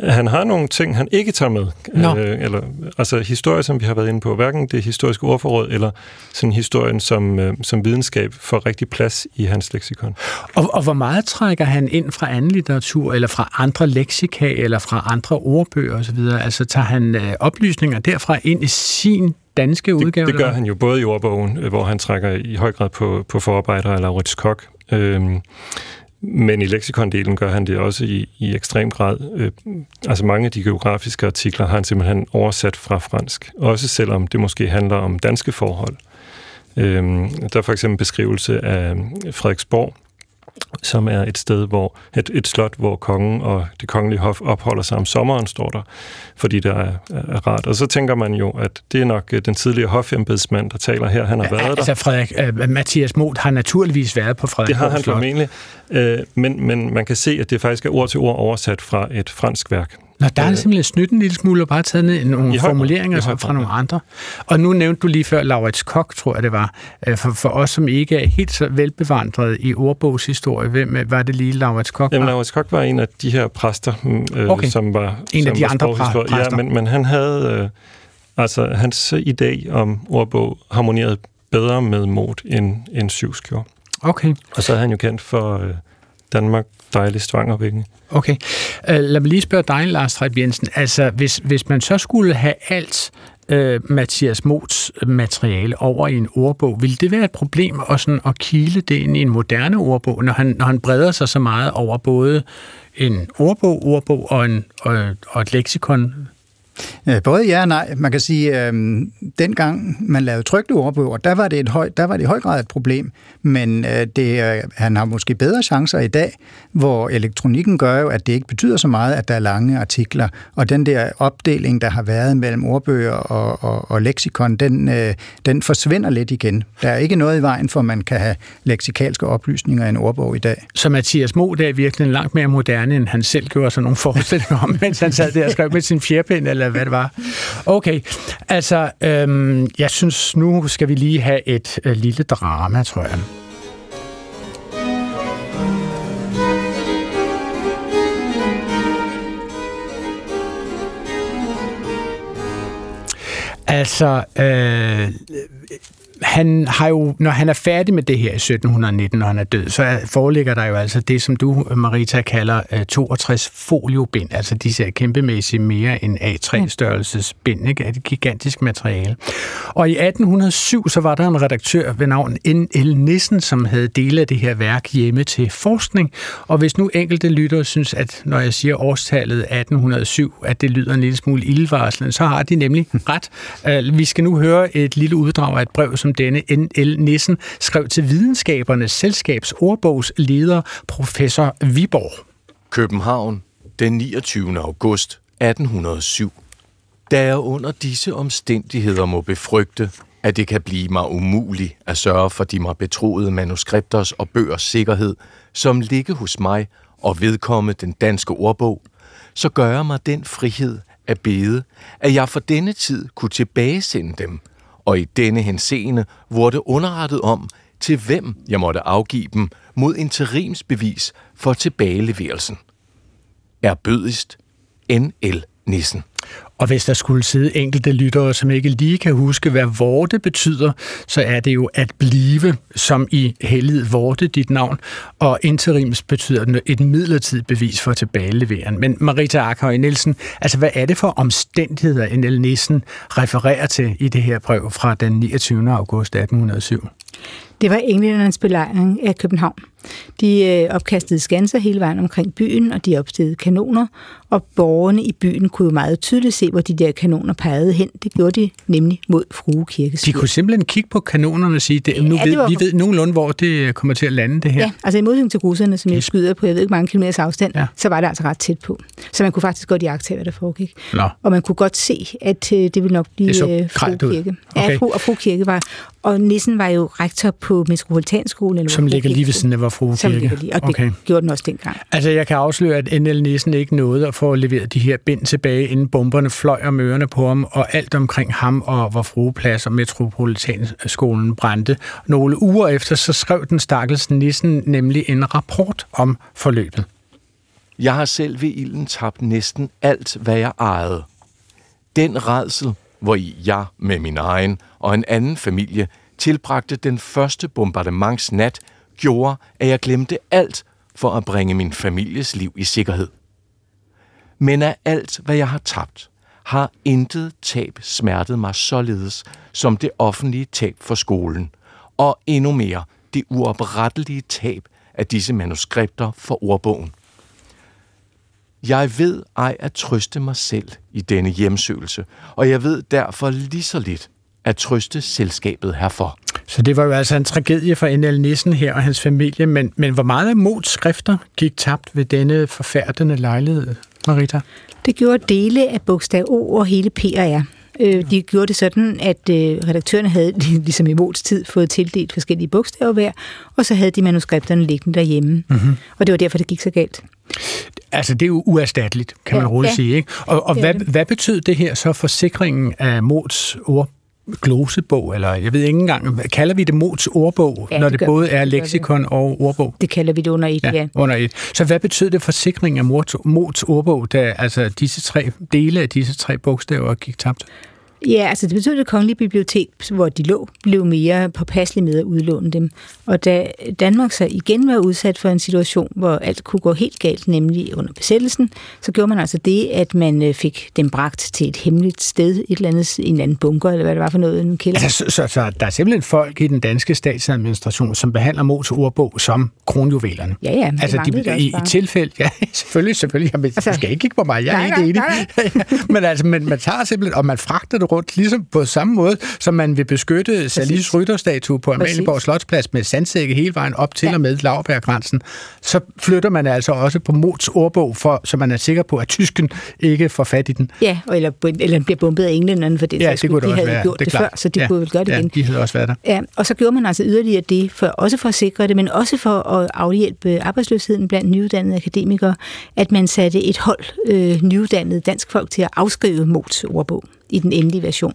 han har nogle ting, han ikke tager med. No. Øh, eller, altså historie, som vi har været inde på, hverken det historiske ordforråd, eller sådan historien som, øh, som videnskab får rigtig plads i hans leksikon. Og, og hvor meget trækker han ind fra anden litteratur, eller fra andre leksika, eller fra andre ordbøger osv.? Altså tager han øh, oplysninger derfra ind i sin danske udgave? Det, gør han jo både i ordbogen, øh, hvor han trækker i høj grad på, på forarbejder eller Laurits Kok. Øhm, men i leksikondelen gør han det også i, i ekstrem grad. Øh, altså mange af de geografiske artikler har han simpelthen oversat fra fransk, også selvom det måske handler om danske forhold. Øh, der er for eksempel beskrivelse af Frederiksborg, som er et sted, hvor et, et slot, hvor kongen og det kongelige hof opholder sig om sommeren, står der, fordi det er, er rart. Og så tænker man jo, at det er nok øh, den tidligere hofembedsmand, der taler her. Han har ja, været altså, der. Frederik, uh, Mathias Moth har naturligvis været på Frederik Det har han formentlig, uh, men, men man kan se, at det faktisk er ord til ord oversat fra et fransk værk. Nå, der er det simpelthen snydt en lille smule og bare taget ned nogle I formuleringer fra, fra nogle andre. Og nu nævnte du lige før Laurits Kok, tror jeg det var. Øh, for, for os, som ikke er helt så velbevandret i ordbogshistorie, hvem var det lige Laurits Kok? Jamen, Laurits Kok var en af de her præster, mm, øh, okay. som var En som af de andre præster? Ja, men, men han havde... Øh, Altså, hans idé om ordbog harmonerede bedre med mod end, end Syvs gjorde. Okay. Og så er han jo kendt for øh, Danmark dejlig stvangervæggen. Okay. Uh, lad mig lige spørge dig, Lars Trep Jensen. Altså, hvis, hvis man så skulle have alt uh, Mathias Mots øh, materiale over i en ordbog, vil det være et problem at, sådan, at kile det ind i en moderne ordbog, når han, når han breder sig så meget over både en ordbog, ordbog og, en, og, og et leksikon? Øh, både ja og nej. Man kan sige, at øh, dengang man lavede trygte ordbøger, der var det, et høj, der var det i høj grad et problem. Men øh, det, øh, han har måske bedre chancer i dag, hvor elektronikken gør jo, at det ikke betyder så meget, at der er lange artikler. Og den der opdeling, der har været mellem ordbøger og, og, og leksikon, den, øh, den forsvinder lidt igen. Der er ikke noget i vejen for, at man kan have leksikalske oplysninger i en ordbog i dag. Så Mathias Mo, der er virkelig langt mere moderne, end han selv gjorde sig nogle forestillinger om, mens han sad der og skrev med sin fjerpind, eller hvad det var. Okay, altså, øhm, jeg synes, nu skal vi lige have et øh, lille drama, tror jeg. Altså, øh, han har jo, når han er færdig med det her i 1719, når han er død, så foreligger der jo altså det, som du, Marita, kalder 62 øh, foliobind, altså disse kæmpemæssige mere end A3-størrelses bind, ikke? et gigantisk materiale. Og i 1807, så var der en redaktør ved navn N.L. Nissen, som havde dele af det her værk hjemme til forskning, og hvis nu enkelte lyttere synes, at når jeg siger årstallet 1807, at det lyder en lille smule ildvarslende, så har de nemlig ret. Øh, vi skal nu høre et lille uddrag af et brev, som denne N.L. Nissen skrev til Videnskabernes Selskabs ordbogsleder, professor Viborg. København, den 29. august 1807. Da jeg under disse omstændigheder må befrygte, at det kan blive mig umuligt at sørge for de mig betroede manuskripters og bøgers sikkerhed, som ligger hos mig og vedkomme den danske ordbog, så gør jeg mig den frihed at bede, at jeg for denne tid kunne tilbagesende dem, og i denne henseende wurde underrettet om, til hvem jeg måtte afgive dem mod interimsbevis for tilbageleverelsen. Erbødigst, N.L. Nissen. Og hvis der skulle sidde enkelte lyttere, som ikke lige kan huske, hvad vorte betyder, så er det jo at blive, som i helliget vorte dit navn, og interims betyder et midlertidigt bevis for tilbageleveren. Men Marita Akhøj Nielsen, altså hvad er det for omstændigheder, N.L. Nielsen refererer til i det her brev fra den 29. august 1807? Det var englændernes belejring af København. De øh, opkastede skanser hele vejen omkring byen, og de opstillede kanoner, og borgerne i byen kunne jo meget tydeligt se, hvor de der kanoner pegede hen. Det gjorde de nemlig mod Frue Kirkes. De kunne simpelthen kigge på kanonerne og sige, det, nu ja, ved, var... vi ved nogenlunde, hvor det kommer til at lande, det her. Ja, altså i modsætning til russerne, som jeg skyder på, jeg ved ikke mange kilometers afstand, ja. så var det altså ret tæt på. Så man kunne faktisk godt iagtage, hvad der foregik. Nå. Og man kunne godt se, at øh, det ville nok blive det Frue Kirke. Okay. Ja, Fru, og Frue Kirke var... Og Nissen var jo rektor på Metropolitanskolen. Eller som ligger lige ved siden af, hvor Frue Kirke. Lige, og okay. det gjorde den også dengang. Altså, jeg kan afsløre, at NL Nissen ikke nåede at få leveret de her bind tilbage, inden bomberne fløj om ørerne på ham, og alt omkring ham og hvor Frueplads og Metropolitanskolen brændte. Nogle uger efter, så skrev den stakkels Nissen nemlig en rapport om forløbet. Jeg har selv ved ilden tabt næsten alt, hvad jeg ejede. Den redsel, hvor jeg med min egen og en anden familie tilbragte den første bombardementsnat, gjorde, at jeg glemte alt for at bringe min families liv i sikkerhed. Men af alt, hvad jeg har tabt, har intet tab smertet mig således som det offentlige tab for skolen, og endnu mere det uoprettelige tab af disse manuskripter for ordbogen. Jeg ved ej at trøste mig selv i denne hjemsøgelse, og jeg ved derfor lige så lidt at trøste selskabet herfor. Så det var jo altså en tragedie for N.L. Nissen her og hans familie, men, men hvor meget af mods skrifter gik tabt ved denne forfærdende lejlighed, Marita? Det gjorde dele af bogstav O og hele P og R. Øh, de gjorde det sådan, at øh, redaktørerne havde, ligesom i Mods tid, fået tildelt forskellige bogstaver hver, og så havde de manuskripterne liggende derhjemme. Mm-hmm. Og det var derfor, det gik så galt. Altså, det er jo uerstatteligt, kan man roligt ja. sige. Ikke? Og, og hvad, hvad betød det her så for sikringen af Mods ord glosebog, eller jeg ved ikke engang, kalder vi det Mods ordbog, ja, når det, det både er leksikon og ordbog? Det kalder vi det under et, ja. ja. under et. Så hvad betød det for sikring af Mods ordbog, da altså disse tre dele af disse tre bogstaver gik tabt? Ja, altså det betyder, at det kongelige bibliotek, hvor de lå, blev mere påpasselig med at udlåne dem. Og da Danmark så igen var udsat for en situation, hvor alt kunne gå helt galt, nemlig under besættelsen, så gjorde man altså det, at man øh, fik dem bragt til et hemmeligt sted, et eller andet, en eller anden bunker, eller hvad det var for noget, en kælder. Altså, så, så, så der er simpelthen folk i den danske statsadministration, som behandler Mos ordbog som kronjuvelerne? Ja, ja. Altså, de, i, i tilfælde, ja, selvfølgelig, selvfølgelig. Jamen, altså, du skal ikke kigge på mig, jeg er nej, ikke enig. Nej, men altså, men man tager simpelthen, og man fragter det rundt, ligesom på samme måde, som man vil beskytte Salis rytterstatue på Amalienborg Slotsplads med sandsække hele vejen op til ja. og med Laubergrænsen, så flytter man altså også på Mots ordbog, for, så man er sikker på, at tysken ikke får fat i den. Ja, eller, eller bliver bombet af englænderne, for det, ja, det kunne de det havde være. gjort det, det før, så de ja. kunne vel gøre det ja, igen. de havde også været der. Ja, og så gjorde man altså yderligere det, for, også for at sikre det, men også for at afhjælpe arbejdsløsheden blandt nyuddannede akademikere, at man satte et hold øh, nyuddannede dansk folk til at afskrive Mots ordbog i den endelige version.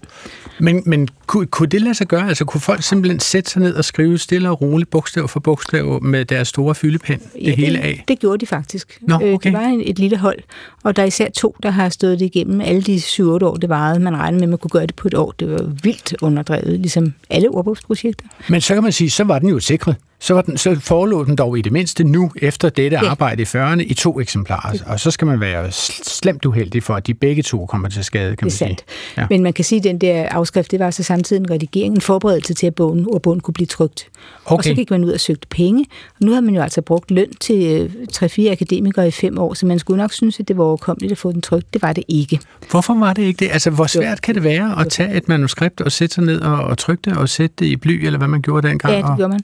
Men, men kunne, kunne det lade sig gøre? Altså kunne folk simpelthen sætte sig ned og skrive stille og roligt, bogstav for bogstav, med deres store fyldepen, det ja, hele af? det gjorde de faktisk. Nå, okay. Det var et lille hold, og der er især to, der har stået det igennem alle de 7-8 år, det varede. Man regnede med, at man kunne gøre det på et år. Det var vildt underdrevet, ligesom alle ordbogsprojekter. Men så kan man sige, så var den jo sikret så, var den, så forelå den dog i det mindste nu, efter dette ja. arbejde i 40'erne, i to eksemplarer. Og så skal man være slemt uheldig for, at de begge to kommer til skade, kan man sige. Ja. Men man kan sige, at den der afskrift, det var så samtidig en redigering, en forberedelse til, at bogen, ordbogen kunne blive trygt. Okay. Og så gik man ud og søgte penge. Og nu har man jo altså brugt løn til 3-4 akademikere i fem år, så man skulle nok synes, at det var overkommeligt at få den trygt. Det var det ikke. Hvorfor var det ikke det? Altså, hvor svært kan det være at tage et manuskript og sætte sig ned og, og trykke det og sætte det i bly, eller hvad man gjorde dengang? Ja, det gjorde man.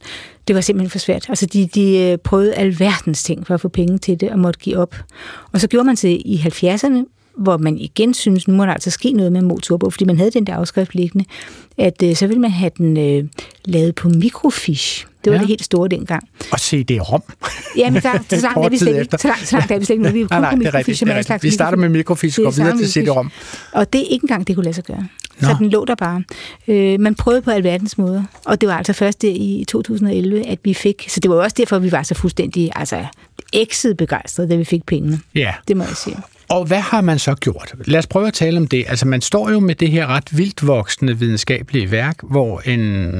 Det var simpelthen for svært. Altså, de, de øh, prøvede alverdens ting for at få penge til det og måtte give op. Og så gjorde man det i 70'erne, hvor man igen synes, nu må der altså ske noget med motorbog, fordi man havde den der afskrift liggende, at øh, så ville man have den øh, lavet på mikrofish. Det var ja. det helt store dengang. Og CD-ROM. Ja, men så, så langt er vi slet ikke. Så langt, så langt er vi slet ikke. Vi er kun nej, nej, på mikrofish. Det er rigtigt, Vi starter med mikrofish og videre til CD-ROM. Og det er ikke engang, det kunne lade sig gøre. Nå. Så den lå der bare. Øh, man prøvede på alverdens måder. Og det var altså først der i 2011, at vi fik... Så det var også derfor, vi var så fuldstændig altså, ekset begejstrede, da vi fik pengene. Ja. Det må jeg sige. Og hvad har man så gjort? Lad os prøve at tale om det. Altså, man står jo med det her ret vildt voksende videnskabelige værk, hvor en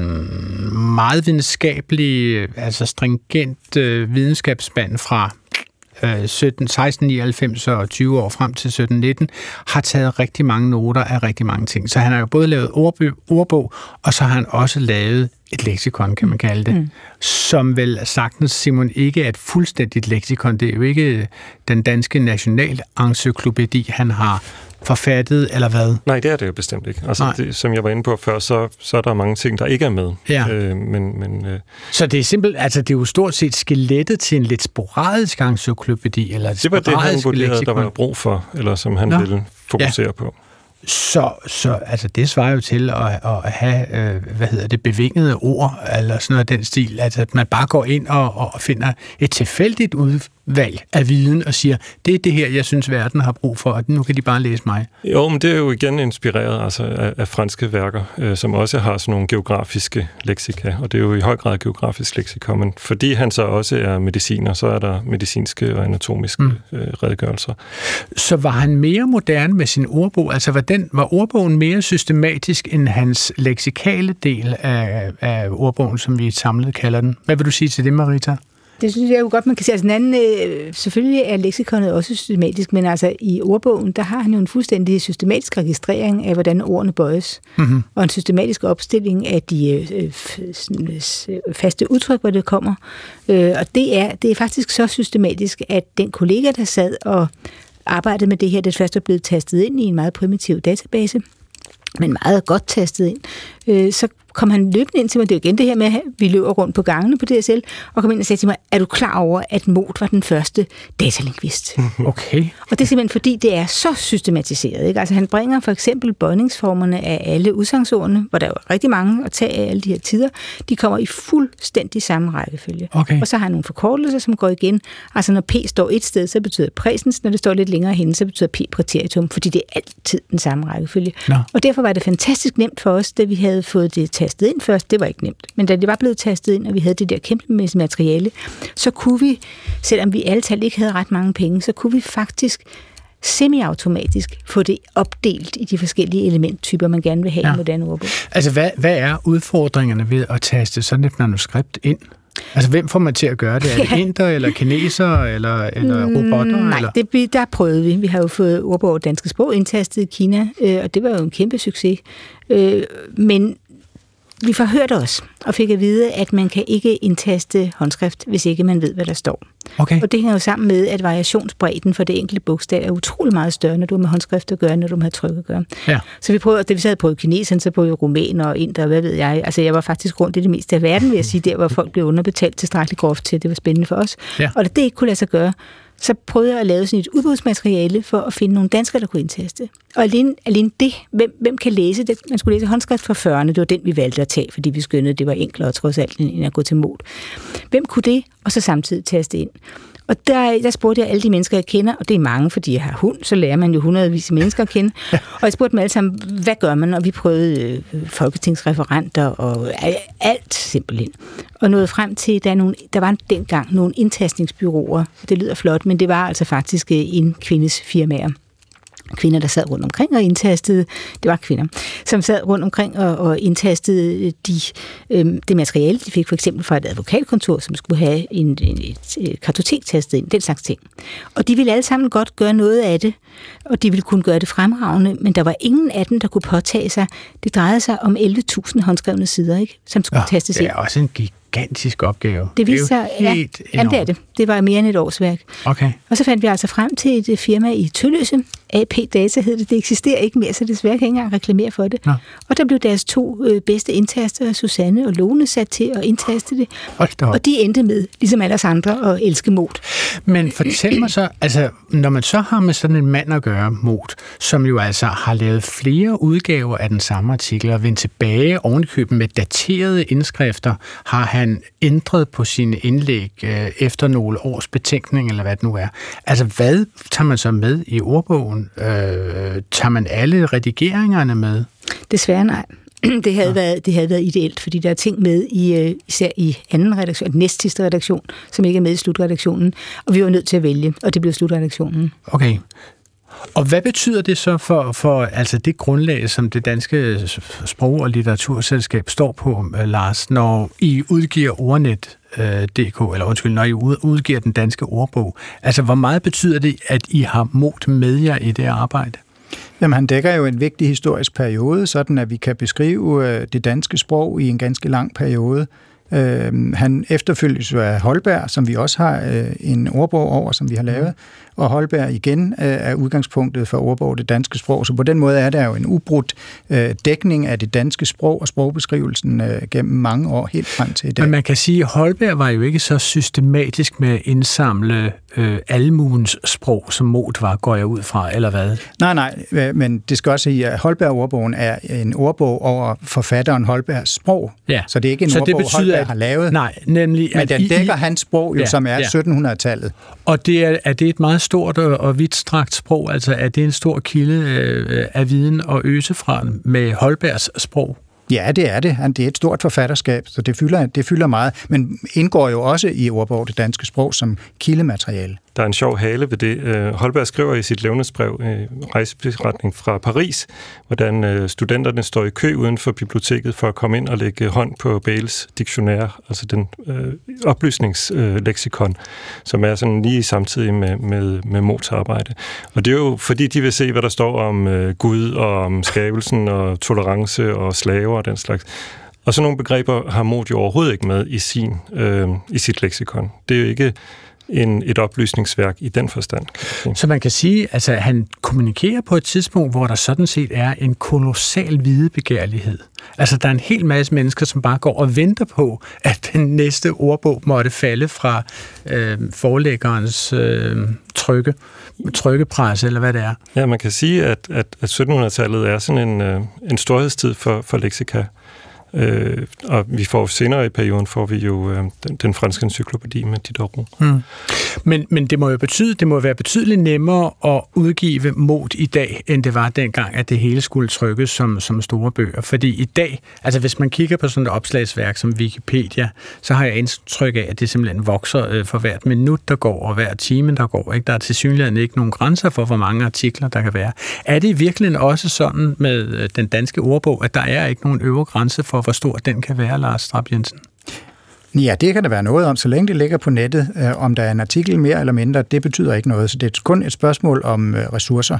meget videnskabelig, altså stringent øh, videnskabsmand fra øh, 17, 1699 og 20 år frem til 1719, har taget rigtig mange noter af rigtig mange ting. Så han har jo både lavet ordbog, ordbog og så har han også lavet et leksikon, kan man kalde det, mm. som vel sagtens, Simon, ikke er et fuldstændigt leksikon. Det er jo ikke den danske nationalencyklopædi, han har forfattet, eller hvad? Nej, det er det jo bestemt ikke. Altså, det, som jeg var inde på før, så, så er der mange ting, der ikke er med. Ja. Øh, men, men, øh... Så det er simpelt, altså det er jo stort set skelettet til en lidt sporadisk encyklopædi, eller Det var det, han vurderede, der var brug for, eller som han Nå. ville fokusere ja. på. Så, så altså det svarer jo til at, at have, øh, hvad hedder det, bevingede ord, eller sådan noget af den stil, altså at man bare går ind og, og finder et tilfældigt ud, udvalg af viden og siger, det er det her, jeg synes, verden har brug for, og nu kan de bare læse mig. Jo, men det er jo igen inspireret altså, af, af franske værker, øh, som også har sådan nogle geografiske leksika, og det er jo i høj grad geografisk leksika, men fordi han så også er mediciner, så er der medicinske og anatomiske mm. øh, redegørelser. Så var han mere moderne med sin ordbog, altså var, den, var ordbogen mere systematisk end hans leksikale del af, af ordbogen, som vi samlet kalder den? Hvad vil du sige til det, Marita? Det synes jeg jo godt, man kan sige. Altså, den anden, øh, selvfølgelig er leksikonet også systematisk, men altså i ordbogen, der har han jo en fuldstændig systematisk registrering af, hvordan ordene bøjes, mm-hmm. og en systematisk opstilling af de øh, faste udtryk, hvor det kommer. Øh, og det er, det er faktisk så systematisk, at den kollega, der sad og arbejdede med det her, det først er blevet tastet ind i en meget primitiv database, men meget godt tastet ind, øh, så kom han løbende ind til mig, det er igen det her med, at vi løber rundt på gangene på DSL, og kom ind og sagde til mig, er du klar over, at Mot var den første datalingvist? Okay. Og det er simpelthen fordi, det er så systematiseret. Ikke? Altså han bringer for eksempel bøjningsformerne af alle udsangsordene, hvor der er rigtig mange at tage af alle de her tider, de kommer i fuldstændig samme rækkefølge. Okay. Og så har han nogle forkortelser, som går igen. Altså når P står et sted, så betyder præsens, når det står lidt længere henne, så betyder P præteritum, fordi det er altid den samme rækkefølge. Nå. Og derfor var det fantastisk nemt for os, da vi havde fået det tastet ind først, det var ikke nemt. Men da det var blevet tastet ind, og vi havde det der kæmpe materiale, så kunne vi, selvom vi alle tal ikke havde ret mange penge, så kunne vi faktisk semi-automatisk få det opdelt i de forskellige elementtyper, man gerne vil have ja. i moderne ordbog. Altså, hvad, hvad er udfordringerne ved at taste sådan et manuskript ind? Altså, hvem får man til at gøre det? Er det inder, eller kineser, eller, eller mm, robotter? Nej, eller? Det, der prøvede vi. Vi har jo fået ordbog danske sprog indtastet i Kina, øh, og det var jo en kæmpe succes. Øh, men vi forhørte os og fik at vide, at man kan ikke indtaste håndskrift, hvis ikke man ved, hvad der står. Okay. Og det hænger jo sammen med, at variationsbredden for det enkelte bogstav er utrolig meget større, når du har med håndskrift at gøre, når du har tryk at gøre. Ja. Så vi prøvede, det vi sad på kinesen, så på rumæner og inder, hvad ved jeg. Altså jeg var faktisk rundt i det meste af verden, vil jeg sige, der hvor folk blev underbetalt tilstrækkeligt groft til, at det var spændende for os. Ja. Og da det ikke kunne lade sig gøre, så prøvede jeg at lave sådan et udbudsmateriale for at finde nogle danskere, der kunne indtaste. Og alene, alene det, hvem, hvem kan læse det? Man skulle læse håndskrift fra 40'erne, det var den, vi valgte at tage, fordi vi skønnede, det var enklere trods alt, end at gå til mod. Hvem kunne det, og så samtidig taste ind? Og der, der spurgte jeg alle de mennesker, jeg kender, og det er mange, fordi jeg har hund, så lærer man jo hundredvis af mennesker at kende. og jeg spurgte dem alle sammen, hvad gør man? Og vi prøvede øh, folketingsreferenter og alt simpelthen. Og nåede frem til, der, nogle, der var dengang nogle indtastningsbyråer. Det lyder flot, men det var altså faktisk øh, en kvindes firmaer kvinder, der sad rundt omkring og indtastede, det var kvinder, som sad rundt omkring og, og indtastede de, øhm, det materiale, de fik for eksempel fra et advokatkontor, som skulle have en, en, et, et kartotek tastet ind, den slags ting. Og de ville alle sammen godt gøre noget af det, og de ville kunne gøre det fremragende, men der var ingen af dem, der kunne påtage sig. Det drejede sig om 11.000 håndskrevne sider, ikke, som skulle ja, tastes ind. det er også en gig gigantisk opgave. Det viste sig, ja, jamen, det er det. Det var mere end et års værk. Okay. Og så fandt vi altså frem til et firma i Tølløse. AP Data hed det. Det eksisterer ikke mere, så desværre kan jeg ikke engang reklamere for det. Nå. Og der blev deres to øh, bedste indtaster, Susanne og Lone, sat til at indtaste det. Og de endte med, ligesom alle os andre, at elske mod. Men fortæl mig så, altså, når man så har med sådan en mand at gøre, mod, som jo altså har lavet flere udgaver af den samme artikel og vendt tilbage ovenikøben med daterede indskrifter, har han han ændret på sine indlæg øh, efter nogle års betænkning, eller hvad det nu er. Altså, hvad tager man så med i ordbogen? Øh, tager man alle redigeringerne med? Desværre nej. Det havde, ja. været, det havde været ideelt, fordi der er ting med i øh, især i anden redaktion, næst sidste redaktion, som ikke er med i slutredaktionen, og vi var nødt til at vælge, og det blev slutredaktionen. Okay. Og hvad betyder det så for, for altså det grundlag, som det danske sprog- og litteraturselskab står på, øh, Lars, når I udgiver ordnet øh, DK, eller undskyld, når I udgiver den danske ordbog? Altså, hvor meget betyder det, at I har mod med jer i det arbejde? Jamen, han dækker jo en vigtig historisk periode, sådan at vi kan beskrive øh, det danske sprog i en ganske lang periode. Øh, han efterfølges af Holberg, som vi også har øh, en ordbog over, som vi har lavet. Og Holberg igen øh, er udgangspunktet for ordbog det danske sprog. Så på den måde er der jo en ubrudt øh, dækning af det danske sprog og sprogbeskrivelsen øh, gennem mange år, helt frem til i dag. Men man kan sige, at Holberg var jo ikke så systematisk med at indsamle øh, almuens sprog, som Mot var, går jeg ud fra, eller hvad? Nej, nej, øh, men det skal også sige, at Holberg-ordbogen er en ordbog over forfatteren Holbergs sprog. Ja. Så det er ikke en så ordbog, det betyder, Holberg har lavet. Nej, nemlig... Men den dækker I, hans sprog, jo, ja, som er ja. 1700-tallet. Og det er, er det et meget stort og vidtstrakt sprog? Altså er det en stor kilde øh, af viden og øse fra med Holbergs sprog? Ja, det er det. Det er et stort forfatterskab, så det fylder, det fylder meget, men indgår jo også i ordbog det danske sprog som kildemateriale. Der er en sjov hale ved det. Øh, Holberg skriver i sit levnedsbrev, øh, rejseberetning fra Paris, hvordan øh, studenterne står i kø uden for biblioteket for at komme ind og lægge hånd på Bales diktionær, altså den øh, oplysningsleksikon, som er sådan lige samtidig med, med, med Mots arbejde. Og det er jo fordi, de vil se, hvad der står om øh, Gud og om skabelsen og tolerance og slaver og den slags. Og sådan nogle begreber har Mot jo overhovedet ikke med i, sin, øh, i sit leksikon. Det er jo ikke en, et oplysningsværk i den forstand. Så man kan sige, at altså, han kommunikerer på et tidspunkt, hvor der sådan set er en kolossal videbegærlighed. Altså, der er en hel masse mennesker, som bare går og venter på, at den næste ordbog måtte falde fra øh, forlæggerens øh, trykke, trykkepres, eller hvad det er. Ja, man kan sige, at, at, at 1700-tallet er sådan en, øh, en storhedstid for, for leksika. Øh, og vi får senere i perioden får vi jo øh, den, den franske encyklopædi med Diderot. Hmm. Men, men det må jo betyde, det må være betydeligt nemmere at udgive mod i dag, end det var dengang, at det hele skulle trykkes som, som store bøger. Fordi i dag, altså hvis man kigger på sådan et opslagsværk som Wikipedia, så har jeg indtryk af, at det simpelthen vokser øh, for hvert minut, der går, og hver time, der går. Ikke? Der er til synligheden ikke nogen grænser for, hvor mange artikler, der kan være. Er det virkelig også sådan med øh, den danske ordbog, at der er ikke nogen øvre grænse for, hvor stor den kan være, Lars Strap Jensen? Ja, det kan der være noget om, så længe det ligger på nettet. Øh, om der er en artikel mere eller mindre, det betyder ikke noget. Så det er kun et spørgsmål om øh, ressourcer.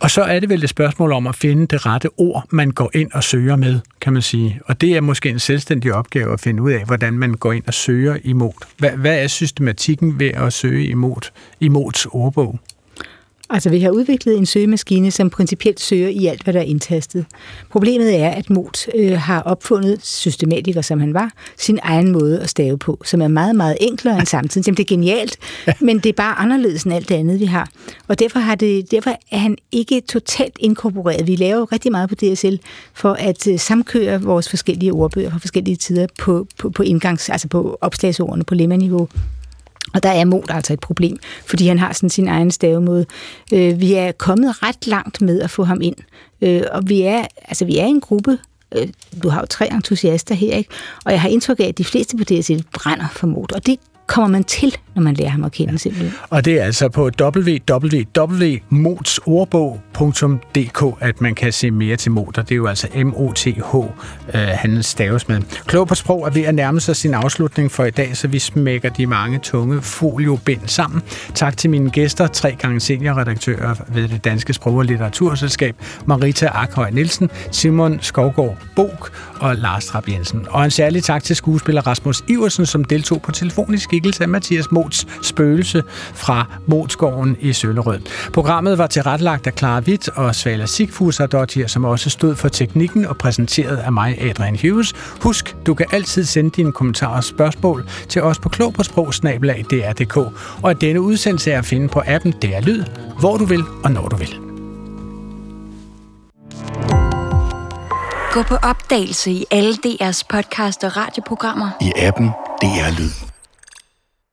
Og så er det vel et spørgsmål om at finde det rette ord, man går ind og søger med, kan man sige. Og det er måske en selvstændig opgave at finde ud af, hvordan man går ind og søger imod. Hvad, hvad er systematikken ved at søge imod, imods ordbog? Altså, vi har udviklet en søgemaskine, som principielt søger i alt, hvad der er indtastet. Problemet er, at Mot øh, har opfundet, systematiker som han var, sin egen måde at stave på, som er meget, meget enklere end samtidig. Jamen, det er genialt, men det er bare anderledes end alt det andet, vi har. Og derfor, har det, derfor er han ikke totalt inkorporeret. Vi laver jo rigtig meget på DSL for at øh, samkøre vores forskellige ordbøger fra forskellige tider på, på, på indgangs, altså på opslagsordene på lemma-niveau. Og der er Mod altså et problem, fordi han har sådan sin egen stavemåde. Øh, vi er kommet ret langt med at få ham ind, øh, og vi er, altså, vi er en gruppe, øh, du har jo tre entusiaster her, ikke? og jeg har indtryk af, at de fleste på DSL brænder for Mod, og det kommer man til, når man lærer ham at kende ja. simpelthen. Og det er altså på www.motsordbog.dk, at man kan se mere til Mot, og det er jo altså M-O-T-H, øh, han staves med. Klog på sprog er ved at nærme sig sin afslutning for i dag, så vi smækker de mange tunge foliobind sammen. Tak til mine gæster, tre gange seniorredaktører ved det Danske Sprog- og Litteraturselskab, Marita Akhøj Nielsen, Simon Skovgaard Bog og Lars Trapp Jensen. Og en særlig tak til skuespiller Rasmus Iversen, som deltog på telefonisk skikkelse af Mathias Mots spøgelse fra Motsgården i Søllerød. Programmet var tilrettelagt af Clara Witt og Svala Sigfusadottir, som også stod for teknikken og præsenteret af mig, Adrian Hughes. Husk, du kan altid sende dine kommentarer og spørgsmål til os på klog på sprog og at denne udsendelse er at finde på appen DR Lyd, hvor du vil og når du vil. Gå på opdagelse i alle DR's podcast og radioprogrammer. I appen DR Lyd.